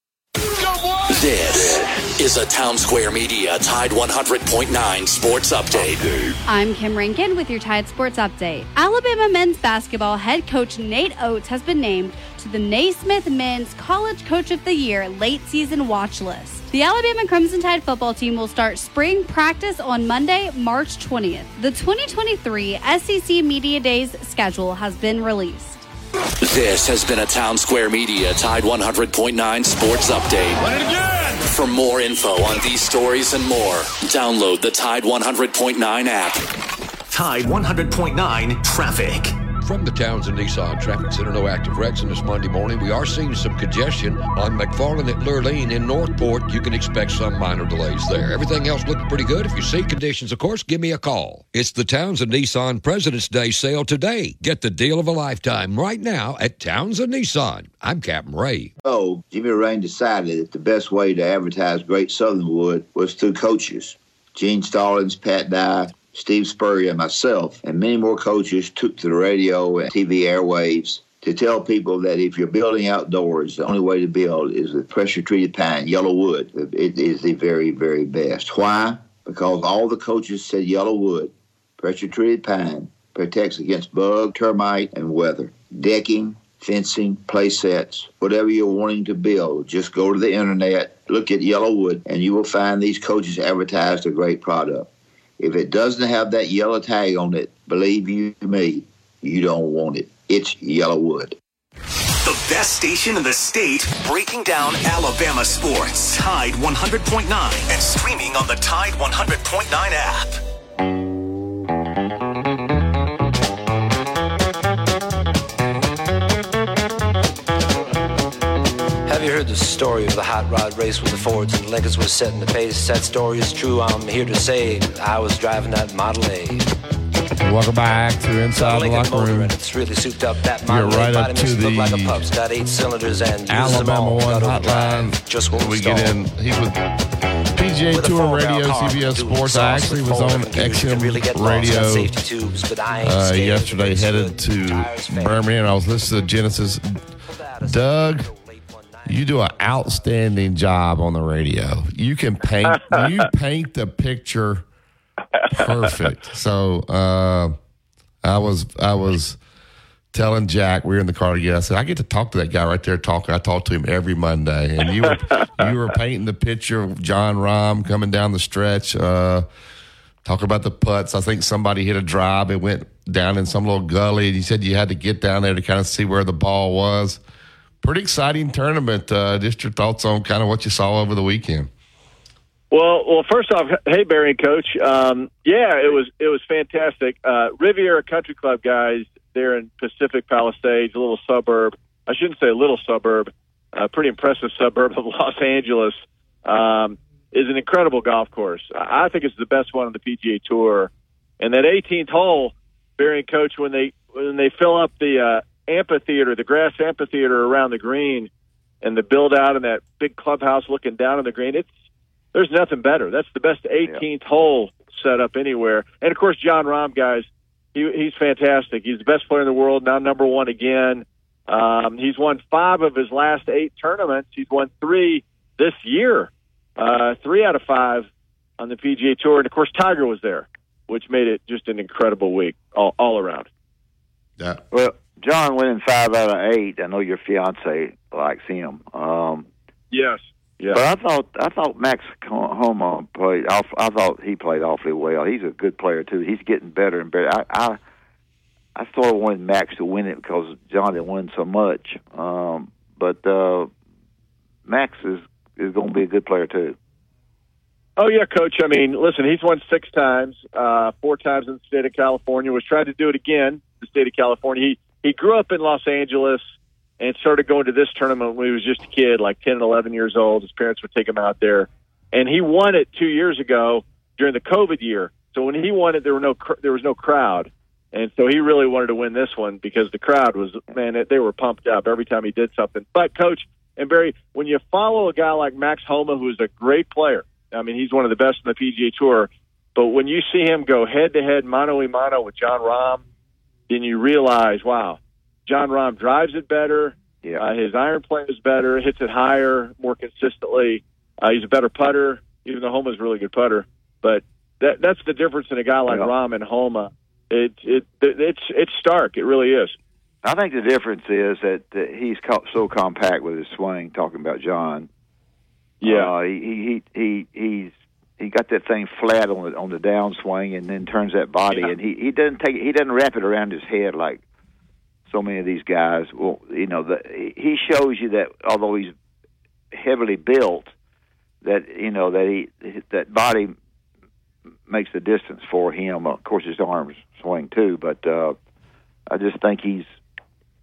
This is a Town Square Media Tide 100.9 Sports Update. I'm Kim Rankin with your Tide Sports Update. Alabama men's basketball head coach Nate Oats has been named to the Naismith Men's College Coach of the Year late season watch list. The Alabama Crimson Tide football team will start spring practice on Monday, March 20th. The 2023 SEC Media Days schedule has been released. This has been a Town Square Media Tide 100.9 Sports Update. For more info on these stories and more, download the Tide 100.9 app. Tide 100.9 Traffic. From the Towns Townsend Nissan Traffic Center, no active wrecks. And this Monday morning, we are seeing some congestion on McFarland at Lurleen in Northport. You can expect some minor delays there. Everything else looking pretty good. If you see conditions, of course, give me a call. It's the Towns Townsend Nissan President's Day sale today. Get the deal of a lifetime right now at Towns Townsend Nissan. I'm Captain Ray. Oh, Jimmy Rane decided that the best way to advertise Great Southern Wood was through coaches. Gene Stallings, Pat Dye, Steve Spurrier, and myself, and many more coaches took to the radio and TV airwaves to tell people that if you're building outdoors, the only way to build is with pressure treated pine, YellaWood. It is the very, very best. Why? Because all the coaches said YellaWood, pressure treated pine, protects against bug, termite, and weather. Decking, fencing, play sets, whatever you're wanting to build, just go to the internet, look at YellaWood, and you will find these coaches advertised a great product. If it doesn't have that yellow tag on it, believe you me, you don't want it. It's YellaWood. The best station in the state breaking down Alabama sports. Tide 100.9 and streaming on the Tide 100.9 app. The story of the hot rod race with the Fords and Lincolns was setting the pace? That story is true. I'm here to say I was driving that Model A. Welcome back to Inside the Locker Room. It's really souped up. That You're right A up to look like a the pup's. Got eight cylinders and Alabama. One hotline. Just won't we get in. He's with PGA Tour Radio, CBS Sports. I actually was on gears. Really XM Radio safety tubes, but I uh, yesterday, headed to Birmingham. I was listening to Genesis. Doug, you do an outstanding job on the radio. You can paint. you *laughs* paint the picture perfect. So uh, I was I was telling Jack we were in the car together. I said I get to talk to that guy right there talking. I talk to him every Monday, and you were *laughs* you were painting the picture of Jon Rahm coming down the stretch. Uh, talking about the putts. I think somebody hit a drive. It went down in some little gully, and you said you had to get down there to kind of see where the ball was. Pretty exciting tournament. Uh, just your thoughts on kind of what you saw over the weekend. Well, well, first off, hey Barry and Coach. Um, yeah, it was it was fantastic. Uh, Riviera Country Club guys, they're in Pacific Palisades, a little suburb. I shouldn't say a little suburb, a pretty impressive suburb of *laughs* Los Angeles. Um, is an incredible golf course. I think it's the best one on the PGA Tour. And that 18th hole, Barry and Coach, when they when they fill up the uh, amphitheater, the grass amphitheater around the green, and the build out and that big clubhouse looking down on the green, it's there's nothing better. That's the best 18th hole setup anywhere. And of course, Jon Rahm, guys, he, he's fantastic. He's the best player in the world, now number one again. Um, he's won five of his last eight tournaments. He's won three this year, uh, three out of five on the PGA Tour. And of course, Tiger was there, which made it just an incredible week all, all around. Yeah. Well, Jon winning five out of eight. I know your fiance likes him. Um, Yes. Yeah. But I thought I thought Max Homa played. Off, I thought he played awfully well. He's a good player too. He's getting better and better. I I, I sort of wanted Max to win it because Jon had won so much. Um, but uh, Max is is going to be a good player too. Oh yeah, coach. I mean, listen, he's won six times, uh, four times in the state of California. Was trying to do it again, the state of California. He he grew up in Los Angeles and started going to this tournament when he was just a kid, like ten and eleven years old. His parents would take him out there, and he won it two years ago during the COVID year. So when he won it, there were no there was no crowd, and so he really wanted to win this one because the crowd was man, they were pumped up every time he did something. But coach and Barry, when you follow a guy like Max Homa, who's a great player, I mean, he's one of the best in the PGA Tour. But when you see him go head to head, mano a mano with Jon Rahm, then you realize, wow, Jon Rahm drives it better. Yeah. Uh, his iron play is better, hits it higher, more consistently. Uh, he's a better putter, even though Homa's a really good putter. But that that's the difference in a guy like Yeah. Rahm and Homa. It it it's it's stark. It really is. I think the difference is that, that he's so compact with his swing. Talking about Jon, Yeah. uh, he, he he he's he got that thing flat on the on the downswing and then turns that body, and he he doesn't take he doesn't wrap it around his head like so many of these guys. Well, you know, the, he shows you that although he's heavily built, that you know that he that body makes the distance for him. Of course, his arms swing too, but uh, I just think he's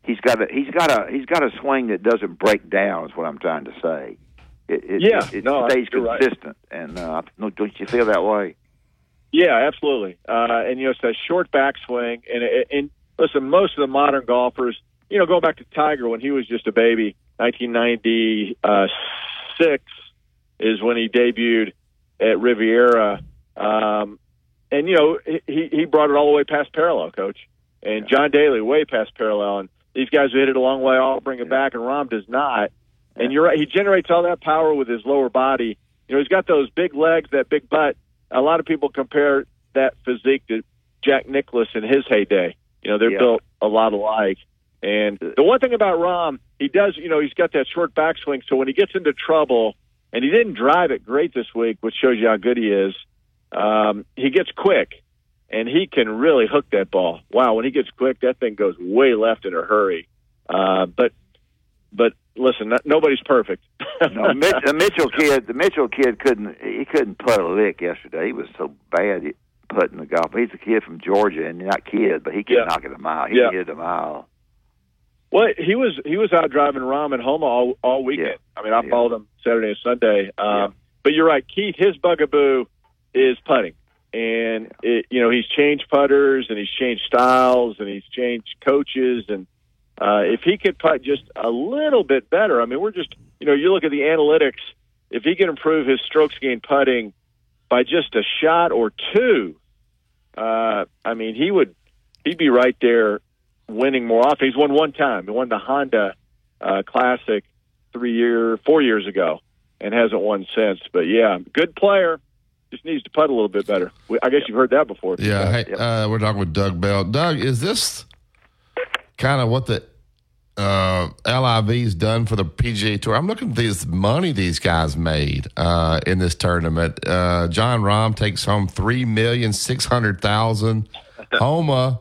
he's got a he's got a he's got a swing that doesn't break down. Is what I'm trying to say. It, it, Yeah, it, no, stays you're right. consistent, and uh, no, don't you feel that way? Yeah, absolutely. Uh, and you know, it's that short backswing, and and listen, most of the modern golfers, you know, going back to Tiger when he was just a baby, 1996 is when he debuted at Riviera, um, and you know, he he brought it all the way past parallel, coach, and John Daly way past parallel, and these guys who hit it a long way all bring it back, and Rahm does not. And you're right, he generates all that power with his lower body. You know, he's got those big legs, that big butt. A lot of people compare that physique to Jack Nicklaus in his heyday. You know, they're Yeah. built a lot alike. And the one thing about Rahm, he does, you know, he's got that short backswing. So when he gets into trouble, and he didn't drive it great this week, which shows you how good he is, um, he gets quick, and he can really hook that ball. Wow, when he gets quick, that thing goes way left in a hurry. Uh, but, but listen, nobody's perfect. *laughs* No, Mitch, the Mitchell kid, the Mitchell kid couldn't he couldn't putt a lick yesterday. He was so bad at putting the golf. He's a kid from Georgia, and not kid, but he could Yeah. knock it a mile. He Yeah. hit a mile. Well, he was he was out driving Rahm and Homa all all weekend. I mean, I followed him Saturday and Sunday. Um, But you're right, Keith. His bugaboo is putting, and it, you know he's changed putters and he's changed styles and he's changed coaches. And uh, if he could putt just a little bit better, I mean, we're just you know you look at the analytics. If he can improve his strokes gained putting by just a shot or two, uh, I mean, he would he'd be right there winning more often. He's won one time. He won the Honda uh, Classic three year, four years ago, and hasn't won since. But yeah, good player. Just needs to putt a little bit better. I guess you've heard that before. Yeah, hey, uh, we're talking with Doug Bell. Doug, is this kind of what the uh, LIV's done for the PGA Tour? I'm looking at this money these guys made uh, in this tournament. Uh, Jon Rahm takes home three million six hundred thousand. *laughs* Homa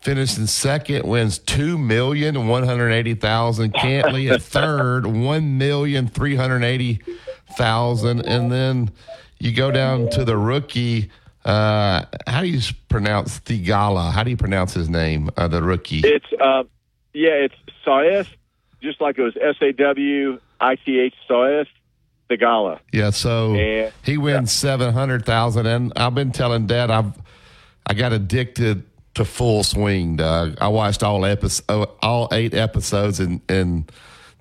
finished in second, wins two million one hundred eighty thousand. Cantlay at *laughs* third, one million three hundred eighty thousand, and then you go down to the rookie. Uh, how do you pronounce Theegala? How do you pronounce his name? Uh, the rookie. It's uh, yeah, it's Sahith, just like it was S A W I T H Sahith, the gala. Yeah, so And- he wins seven hundred thousand, and I've been telling Dad I've I got addicted to Full Swing. Doug, I watched all episode, all eight episodes in in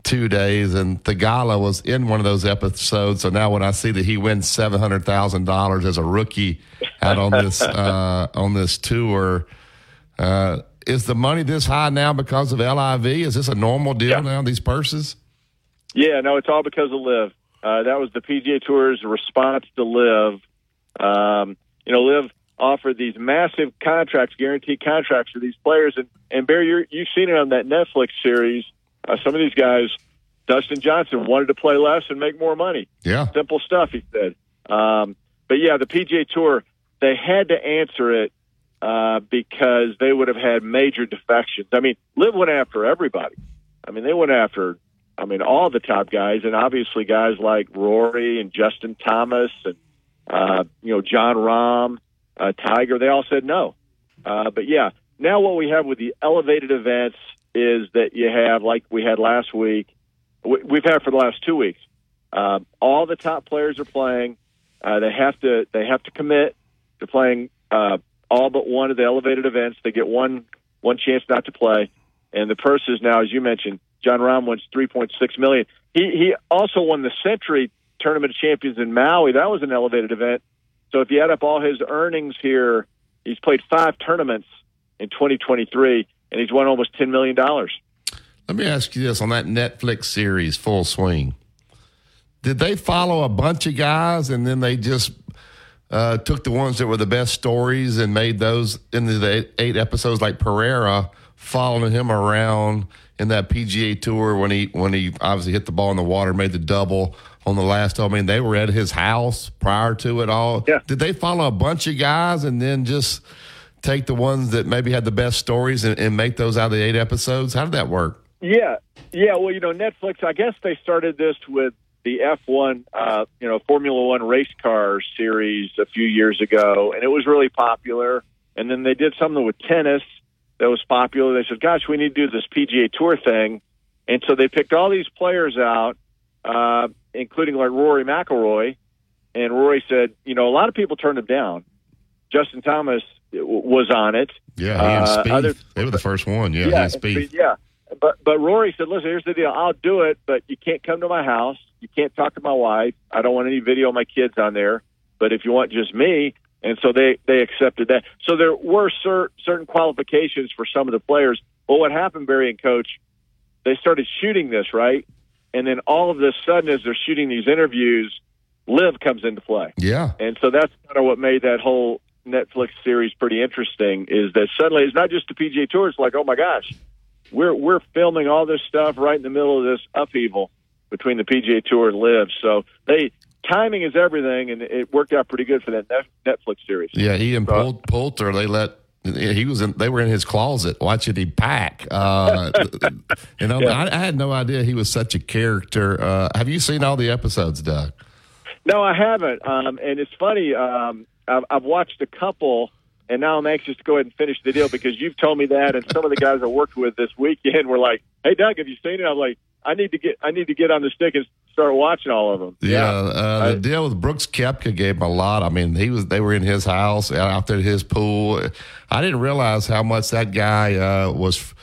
two days, and Theegala was in one of those episodes. So now when I see that he wins seven hundred thousand dollars as a rookie *laughs* out on this uh, on this tour. Uh, is the money this high now because of LIV? Is this a normal deal now? These purses? Yeah, no, it's all because of LIV. Uh, that was the PGA Tour's response to LIV. Um, you know, LIV offered these massive contracts, guaranteed contracts for these players. And and Barry, you're, you've seen it on that Netflix series. Uh, some of these guys, Dustin Johnson wanted to play less and make more money. Yeah, simple stuff. He said. Um, but yeah, the PGA Tour they had to answer it uh, because they would have had major defections. I mean, LIV went after everybody. I mean, they went after, I mean, all the top guys, and obviously guys like Rory and Justin Thomas and uh, you know Jon Rahm, uh, Tiger. They all said no. Uh, but yeah, now what we have with the elevated events is that you have, like we had last week, we, we've had for the last two weeks. Uh, all the top players are playing. Uh, they have to they have to commit to playing uh, all but one of the elevated events. They get one one chance not to play, and the purses now, as you mentioned, Jon Rahm wins three point six million. He he also won the Sentry Tournament of Champions in Maui. That was an elevated event. So if you add up all his earnings here, he's played five tournaments in 2023, and he's won almost ten million dollars. Let me ask you this on that Netflix series, Full Swing. Did they follow a bunch of guys and then they just uh, took the ones that were the best stories and made those into the eight episodes, like Pereira following him around in that PGA Tour when he when he obviously hit the ball in the water, made the double on the last. I mean, they were at his house prior to it all. Yeah. Did they follow a bunch of guys and then just take the ones that maybe had the best stories and, and make those out of the eight episodes? How did that work? Yeah, yeah. Well, you know, Netflix. I guess they started this with the F1, uh, you know, Formula One race car series a few years ago, and it was really popular. And then they did something with tennis that was popular. They said, "Gosh, we need to do this PGA Tour thing," and so they picked all these players out, uh, including like Rory McIlroy. And Rory said, "You know, a lot of people turned him down. Justin Thomas was on it. Yeah, Uh, other- they were the first one. Yeah, yeah, yeah. But but Rory said, "Listen, here's the deal. I'll do it, but you can't come to my house. You can't talk to my wife. I don't want any video of my kids on there. But if you want just me." And so they they accepted that. So there were cer- certain qualifications for some of the players. But what happened, Barry and Coach, they started shooting this right, and then all of a sudden, as they're shooting these interviews, LIV comes into play. Yeah. And so that's kind of what made that whole Netflix series pretty interesting is that suddenly it's not just the PGA Tour. It's like, oh my gosh, we're we're filming all this stuff right in the middle of this upheaval between the PGA Tour and LIV. So they timing is everything, and it worked out pretty good for that Netflix series. Yeah, Ian Pol- Poulter, they let he was in. They were in his closet watching him pack. Uh, *laughs* you know, Yeah. I, I had no idea he was such a character. Uh, have you seen all the episodes, Doug? No, I haven't. Um, and it's funny. Um, I've, I've watched a couple, and now I'm anxious to go ahead and finish the deal because you've told me that, and some of the guys I worked with this weekend were like, "Hey, Doug, have you seen it?" I'm like, "I need to get, I need to get on the stick and start watching all of them." Yeah, uh, the deal with Brooks Koepka gave him a lot. I mean, he was they were in his house out there at his pool. I didn't realize how much that guy uh, was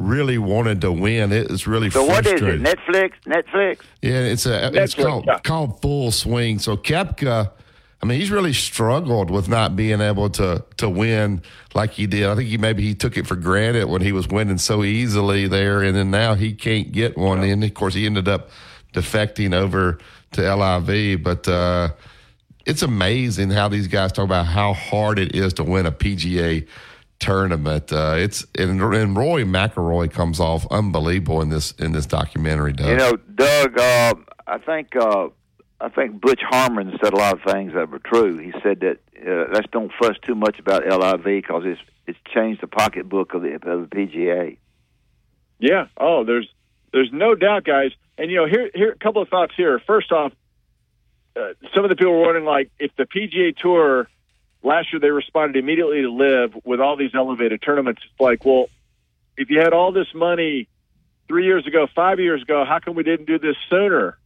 really wanted to win. It was really So what is it? Netflix? Netflix? Yeah, it's a it's called yeah. called Full Swing. So Koepka, I mean, he's really struggled with not being able to to win like he did. I think he maybe he took it for granted when he was winning so easily there, and then now he can't get one. And of course, he ended up defecting over to LIV. But uh, it's amazing how these guys talk about how hard it is to win a PGA tournament. Uh, it's and, and Roy McIlroy comes off unbelievable in this in this documentary. Doug. You know, Doug. Uh, I think uh, I think Butch Harmon said a lot of things that were true. He said that uh, let's don't fuss too much about LIV because it's it's changed the pocketbook of the, of the PGA. Yeah. Oh, there's there's no doubt, guys. And you know, here here a couple of thoughts here. First off, uh, some of the people were wondering like if the PGA Tour last year they responded immediately to LIV with all these elevated tournaments. It's like, well, if you had all this money three years ago, five years ago, how come we didn't do this sooner?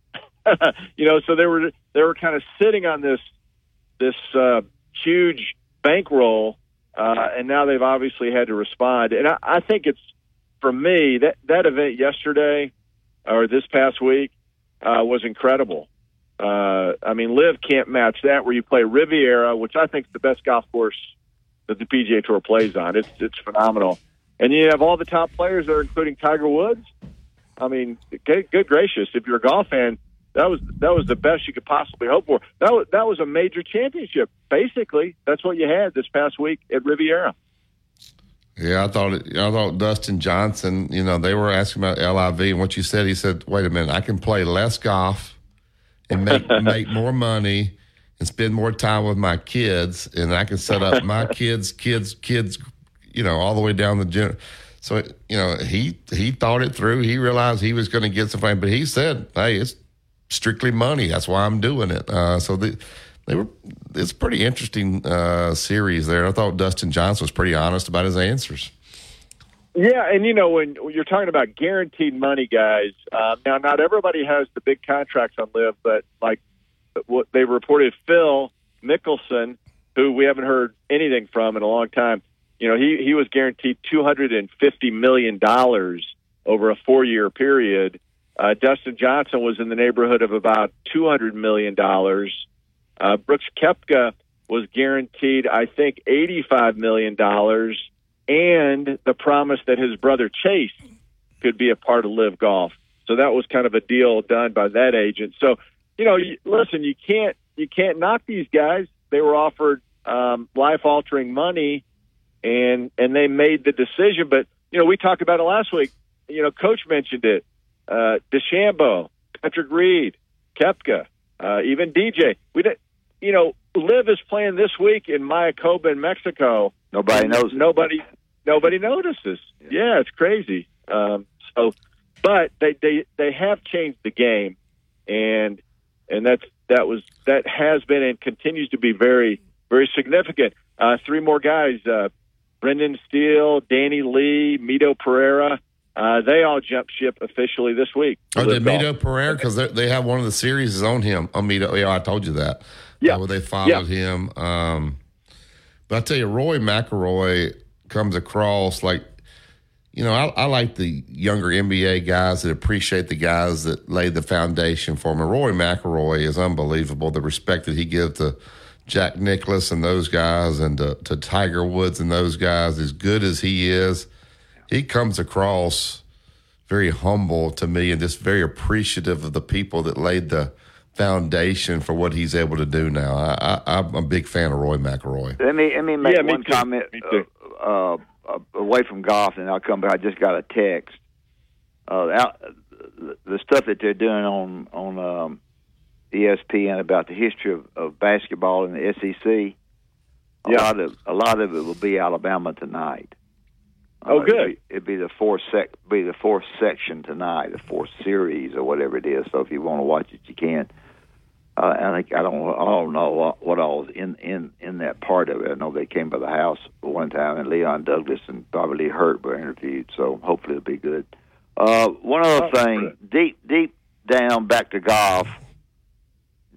*laughs* you know, so they were they were kind of sitting on this this uh, huge bankroll, uh, and now they've obviously had to respond. And I, I think it's for me that that event yesterday or this past week uh, was incredible. Uh, I mean, LIV can't match that. Where you play Riviera, which I think is the best golf course that the PGA Tour plays on. It's it's phenomenal, and you have all the top players there, including Tiger Woods. I mean, good, good gracious! If you're a golf fan, that was that was the best you could possibly hope for. That was that was a major championship. Basically, that's what you had this past week at Riviera. Yeah, I thought it, I thought Dustin Johnson. You know, they were asking about LIV, and what you said, he said, "Wait a minute, I can play less golf and make *laughs* make more money and spend more time with my kids, and I can set up my *laughs* kids, kids, kids, you know, all the way down the gen." So you know, he he thought it through. He realized he was going to get some fame, but he said, "Hey, it's strictly money. That's why I'm doing it." Uh, so the they were it's a pretty interesting uh, series there. I thought Dustin Johnson was pretty honest about his answers. Yeah, and you know when you're talking about guaranteed money, guys. Uh, now, not everybody has the big contracts on LIV, but like what they reported, Phil Mickelson, who we haven't heard anything from in a long time. You know, he he was guaranteed two hundred and fifty million dollars over a four year period. Uh, Dustin Johnson was in the neighborhood of about two hundred million dollars. Uh, Brooks Koepka was guaranteed, I think, $85 million and the promise that his brother Chase could be a part of LIV Golf. So that was kind of a deal done by that agent. So, you know, listen, you can't you can't knock these guys. They were offered um, life altering money, and and they made the decision. But you know, we talked about it last week. You know, Coach mentioned it. Uh, DeChambeau, Patrick Reed, Koepka, uh, even DJ. We did, you know, LIV is playing this week in Mayakoba in Mexico. Nobody knows. Nobody, nobody notices. Yeah, yeah it's crazy. Um, so, but they they they have changed the game, and and that's that was that has been and continues to be very very significant. Uh, three more guys: uh, Brendan Steele, Danny Lee, Mito Pereira. Uh, they all jump ship officially this week. Oh, did Mito Pereira? Because they have one of the series on him. On Mito, yeah, I told you that. Yeah, uh, where they followed yeah. him. Um, but I tell you, Rory McIlroy comes across like, you know, I, I, like the younger NBA guys that appreciate the guys that laid the foundation for me. Rory McIlroy is unbelievable. The respect that he gives to Jack Nicklaus and those guys, and to, to Tiger Woods and those guys, as good as he is he comes across very humble to me and just very appreciative of the people that laid the foundation for what he's able to do now. I, am a big fan of Rory McIlroy. Let me let me make yeah, one me comment uh, uh, away from golf, and I'll come back. I just got a text. Uh, out, the stuff that they're doing on on um, ESPN about the history of, of basketball in the SEC. A yeah. lot of a lot of it will be Alabama tonight. Oh, uh, good. It'd be, it'd be the fourth sec, be the fourth section tonight, the fourth series or whatever it is. So if you want to watch it, you can. Uh, I think I don't I don't know what, what all is in in in that part of it. I know they came by the house one time, and Leon Douglas and Bobby Lee Hurt were interviewed. So hopefully it'll be good. Uh, one other Oh, thing, good. deep deep down back to golf.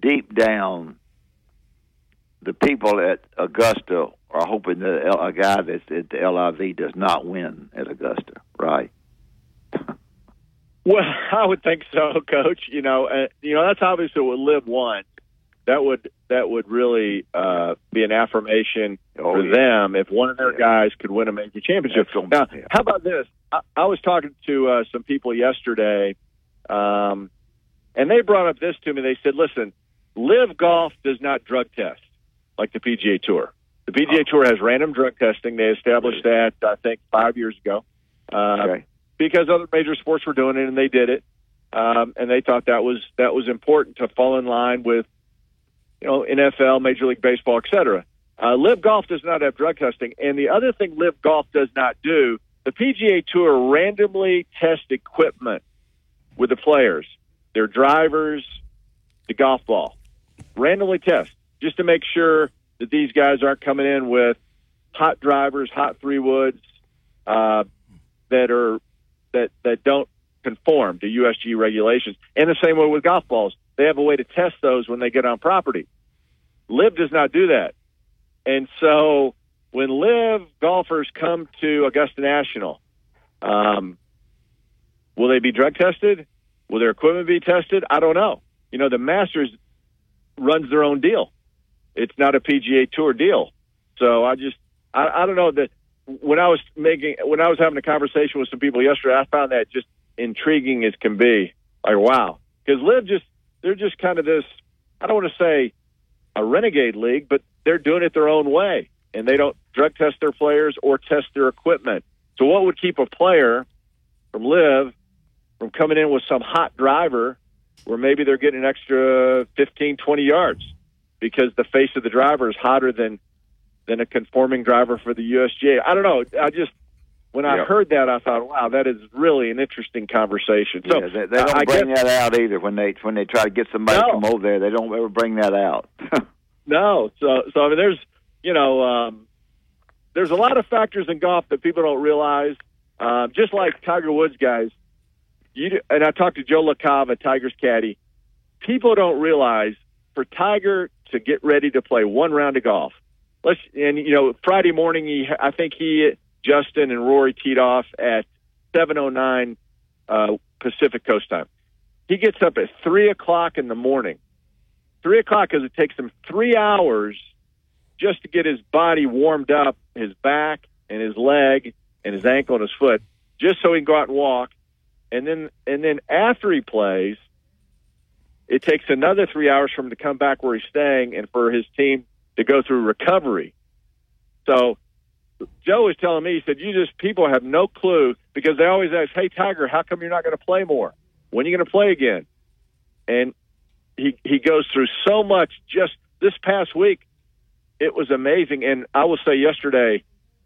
Deep down, the people at Augusta are hoping that a guy that's at the LIV does not win at Augusta, right? Well, *laughs* I would think so, Coach. You know, uh, you know that's obviously what LIV won. That would that would really uh, be an affirmation Oh, for yeah. them if one of their guys could win a major championship. Now, how about this? I, I was talking to uh, some people yesterday, um, and they brought up this to me. They said, "Listen, LIV Golf does not drug test like the PGA Tour. The PGA Tour has random drug testing. They established that I think five years ago." Uh, because other major sports were doing it and they did it, um, and they thought that was that was important to fall in line with, you know, NFL, Major League Baseball, et cetera. Uh, LIV Golf does not have drug testing, and the other thing LIV Golf does not do, the PGA Tour randomly test equipment with the players, their drivers, the golf ball, randomly test just to make sure that these guys aren't coming in with hot drivers, hot three woods uh, that are that that don't conform to USG regulations. And the same way with golf balls, they have a way to test those when they get on property. LIV does not do that, and so when LIV golfers come to Augusta National, um, will they be drug tested? Will their equipment be tested? I don't know. You know, the Masters runs their own deal. It's not a PGA Tour deal. So I just I, I don't know that when I was making when I was having a conversation with some people yesterday, I found that just intriguing as can be. Like wow, because LIV just they're just kind of this. I don't want to say a renegade league, but they're doing it their own way, and they don't drug test their players or test their equipment. So, what would keep a player from LIV from coming in with some hot driver where maybe they're getting an extra 15, 20 yards because the face of the driver is hotter than than a conforming driver for the USGA. I don't know. I just when I heard that, I thought, wow, that is really an interesting conversation. So yeah, they, they don't I bring guess, that out either when they when they try to get somebody No. from over there. They don't ever bring that out. *laughs* No, so so I mean, there's you know, um, there's a lot of factors in golf that people don't realize. Um, just like Tiger Woods, guys. You and I talked to Joe LaCava, Tiger's caddy. People don't realize for Tiger to get ready to play one round of golf. Let's and you know Friday morning, he I think he Justin and Rory teed off at 7:09 uh, Pacific Coast time. He gets up at three o'clock in the morning three o'clock because it takes him three hours just to get his body warmed up, his back and his leg and his ankle and his foot, just so he can go out and walk. And then and then after he plays, it takes another three hours for him to come back where he's staying and for his team to go through recovery. So Joe was telling me, he said, you just people have no clue because they always ask, Hey Tiger, how come you're not going to play more? When are you going to play again? And he he goes through so much just this past week it was amazing and i will say yesterday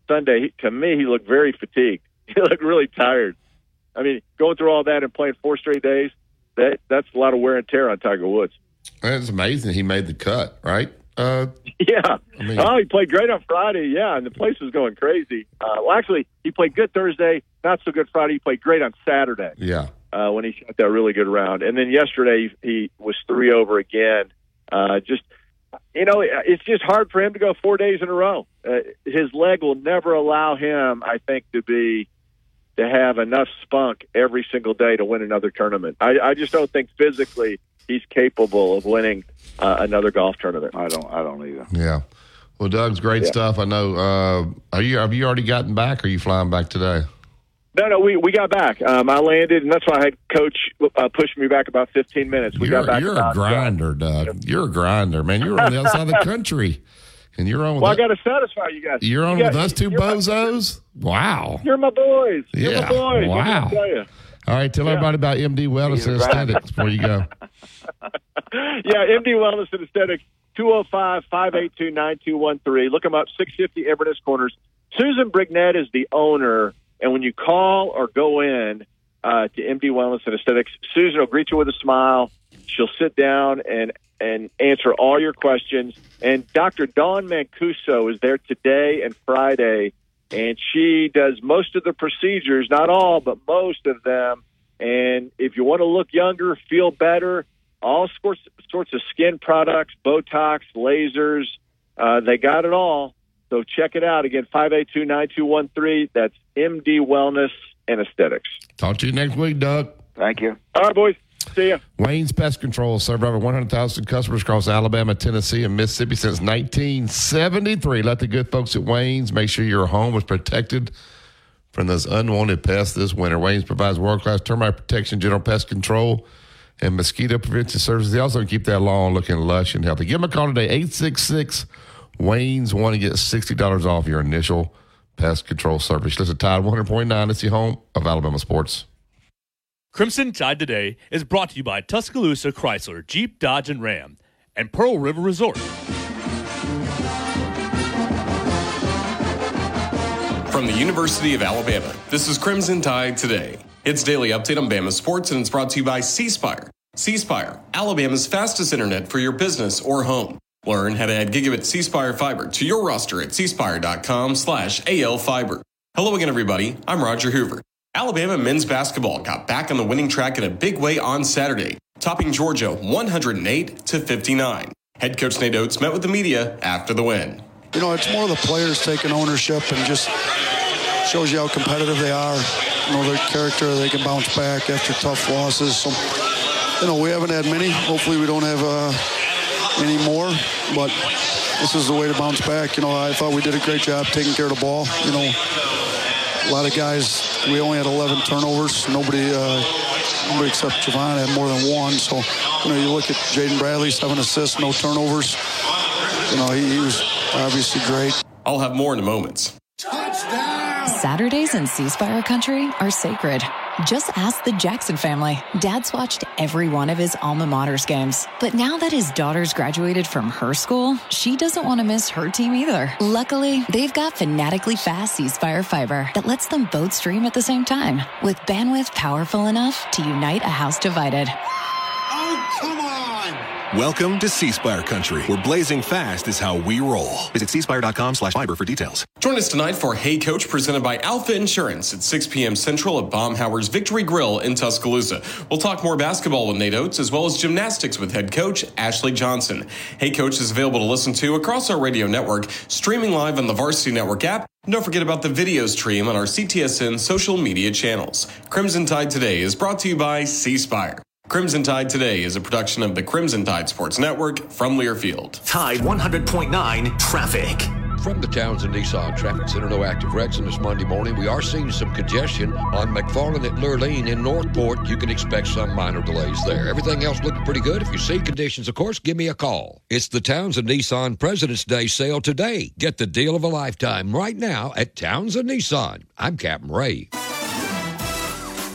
sunday he, to me he looked very fatigued *laughs* he looked really tired i mean going through all that and playing four straight days that that's a lot of wear and tear on tiger woods It's amazing he made the cut, right? Uh, *laughs* yeah I mean- oh he played great on friday yeah and the place was going crazy uh, well actually he played good thursday not so good friday he played great on saturday yeah. uh, when he shot that really good round. And then yesterday he, he was three over again. Uh, just you know, it's just hard for him to go four days in a row. Uh, his leg will never allow him, I think, to be to have enough spunk every single day to win another tournament. I, I just don't think physically he's capable of winning uh, another golf tournament. I don't. I don't either. Yeah. Well, Doug's great Yeah. stuff. I know. Uh, are you have you already gotten back? Or are you flying back today? No, no, we we got back. Um, I landed, and that's why I had coach uh, pushed me back about 15 minutes. We you're got back. you're about, a grinder, Doug. You're a grinder, man. You're on the other side of the country, *laughs* and you're on with Well, I got to satisfy you guys. you're on You with got- us two you're my- bozos. Wow. You're my boys. You're Yeah. my boys. What can I Wow. All right, tell everybody about MD Wellness and Aesthetics before you go. *laughs* yeah, MD Wellness and Aesthetics, 205 582 9213. Look them up, 650 Everness Corners. Susan Brignett is the owner, and when you call or go in uh, to MD Wellness and Aesthetics, Susan will greet you with a smile. She'll sit down and, and answer all your questions. And Dr. Dawn Mancuso is there today and Friday, and she does most of the procedures, not all, but most of them. And if you want to look younger, feel better, all sorts sorts of skin products, Botox, lasers, uh, they got it all. So check it out again, five eight two nine two one three. That's MD Wellness and Aesthetics. Talk to you next week, Doug. Thank you. All right, boys. See ya. Wayne's Pest Control served over 100,000 customers across Alabama, Tennessee, and Mississippi since 1973. Let the good folks at Wayne's make sure your home is protected from those unwanted pests this winter. Wayne's provides world class termite protection, general pest control, and mosquito prevention services. They also keep that lawn looking lush and healthy. Give them a call today, 866 Wayne's. Want to get $60 off your initial pest control service. Listen, Tide 100.9. It's the home of Alabama sports. Crimson Tide Today is brought to you by Tuscaloosa Chrysler, Jeep, Dodge, and Ram, and Pearl River Resort. From the University of Alabama, this is Crimson Tide Today. It's daily update on Bama sports, and it's brought to you by C Spire. Alabama's fastest internet for your business or home. Learn how to add gigabit C fiber to your roster at cspire.com slash AL fiber. Hello again, everybody. I'm Roger Hoover. Alabama men's basketball got back on the winning track in a big way on Saturday, topping Georgia 108 to 59. Head coach Nate Oats met with the media after the win. You know, it's more the players taking ownership and just shows you how competitive they are. You know, their character, they can bounce back after tough losses. So, you know, we haven't had many. Hopefully, we don't have uh, any more. But this is the way to bounce back. You know, I thought we did a great job taking care of the ball. You know, a lot of guys, we only had 11 turnovers. Nobody uh, nobody except Jahvon had more than one. So, you know, you look at Jaden Bradley, seven assists, no turnovers. You know, he, he was obviously great. I'll have more in a moment. Saturdays in C Spire country are sacred. Just ask the Jackson family. Dad's watched every one of his alma mater's games. But now that his daughter's graduated from her school, she doesn't want to miss her team either. Luckily, they've got fanatically fast C Spire fiber that lets them both stream at the same time with bandwidth powerful enough to unite a house divided. Welcome to C Spire Country, where blazing fast is how we roll. Visit cspire.com slash fiber for details. Join us tonight for Hey Coach presented by Alpha Insurance at 6 p.m. Central at Baumhower's Victory Grill in Tuscaloosa. We'll talk more basketball with Nate Oats as well as gymnastics with head coach Ashley Johnson. Hey Coach is available to listen to across our radio network, streaming live on the Varsity Network app. And don't forget about the video stream on our CTSN social media channels. Crimson Tide Today is brought to you by C Spire. Crimson Tide Today is a production of the Crimson Tide Sports Network from Learfield. Tide 100.9 traffic. From the Townsend Nissan Traffic Center, no active wrecks on this Monday morning. We are seeing some congestion on McFarland at Lurleen in Northport. You can expect some minor delays there. Everything else looking pretty good. If you see conditions, of course, give me a call. It's the Townsend Nissan President's Day sale today. Get the deal of a lifetime right now at Townsend Nissan. I'm Captain Ray.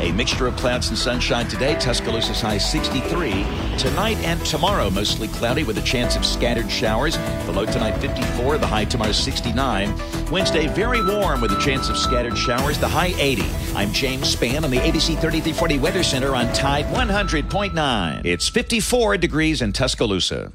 A mixture of clouds and sunshine today. Tuscaloosa's high 63. Tonight and tomorrow, mostly cloudy with a chance of scattered showers. The low tonight 54. The high tomorrow 69. Wednesday, very warm with a chance of scattered showers. The high 80. I'm James Spann on the ABC 3340 Weather Center on Tide 100.9. It's 54 degrees in Tuscaloosa.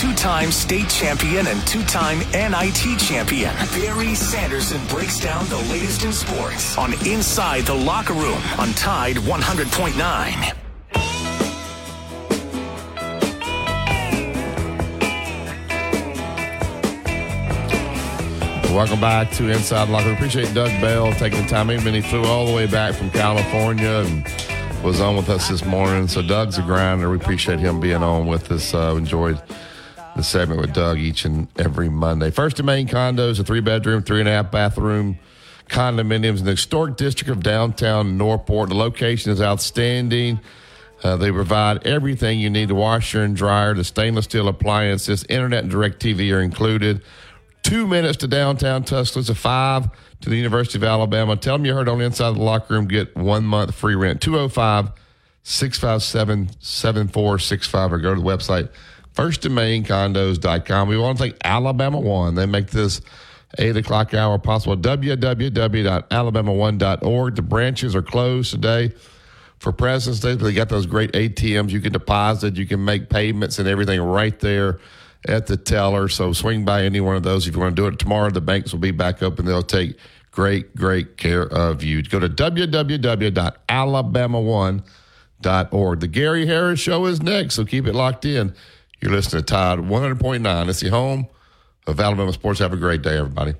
Two time state champion and two time NIT champion. Barry Sanderson breaks down the latest in sports on Inside the Locker Room on Tide 100.9. Welcome back to Inside Locker. Appreciate Doug Bell taking the time. Even he flew all the way back from California and was on with us this morning. So Doug's a grinder. We appreciate him being on with us. Uh, enjoyed the segment with Doug each and every Monday. First and Main Condos, a three bedroom, three and a half bathroom condominiums in the historic district of downtown Northport. The location is outstanding. Uh, they provide everything you need the washer and dryer, the stainless steel appliances, internet and direct TV are included. Two minutes to downtown Tuscaloosa, five to the University of Alabama. Tell them you heard on Inside the Locker Room. Get one month free rent. 205 657 7465 or go to the website firstandmaincondos.com. We want to thank Alabama One. They make this 8 o'clock hour possible. www.alabama1.org. The branches are closed today for President's Day, but they got those great ATMs. You can deposit, you can make payments and everything right there at the teller. So swing by any one of those if you want to do it tomorrow. The banks will be back open. They'll take great, great care of you. Go to www.alabama1.org. The Gary Harris Show is next, so keep it locked in. You're listening to Tide 100.9. It's the home of Alabama sports. Have a great day, everybody.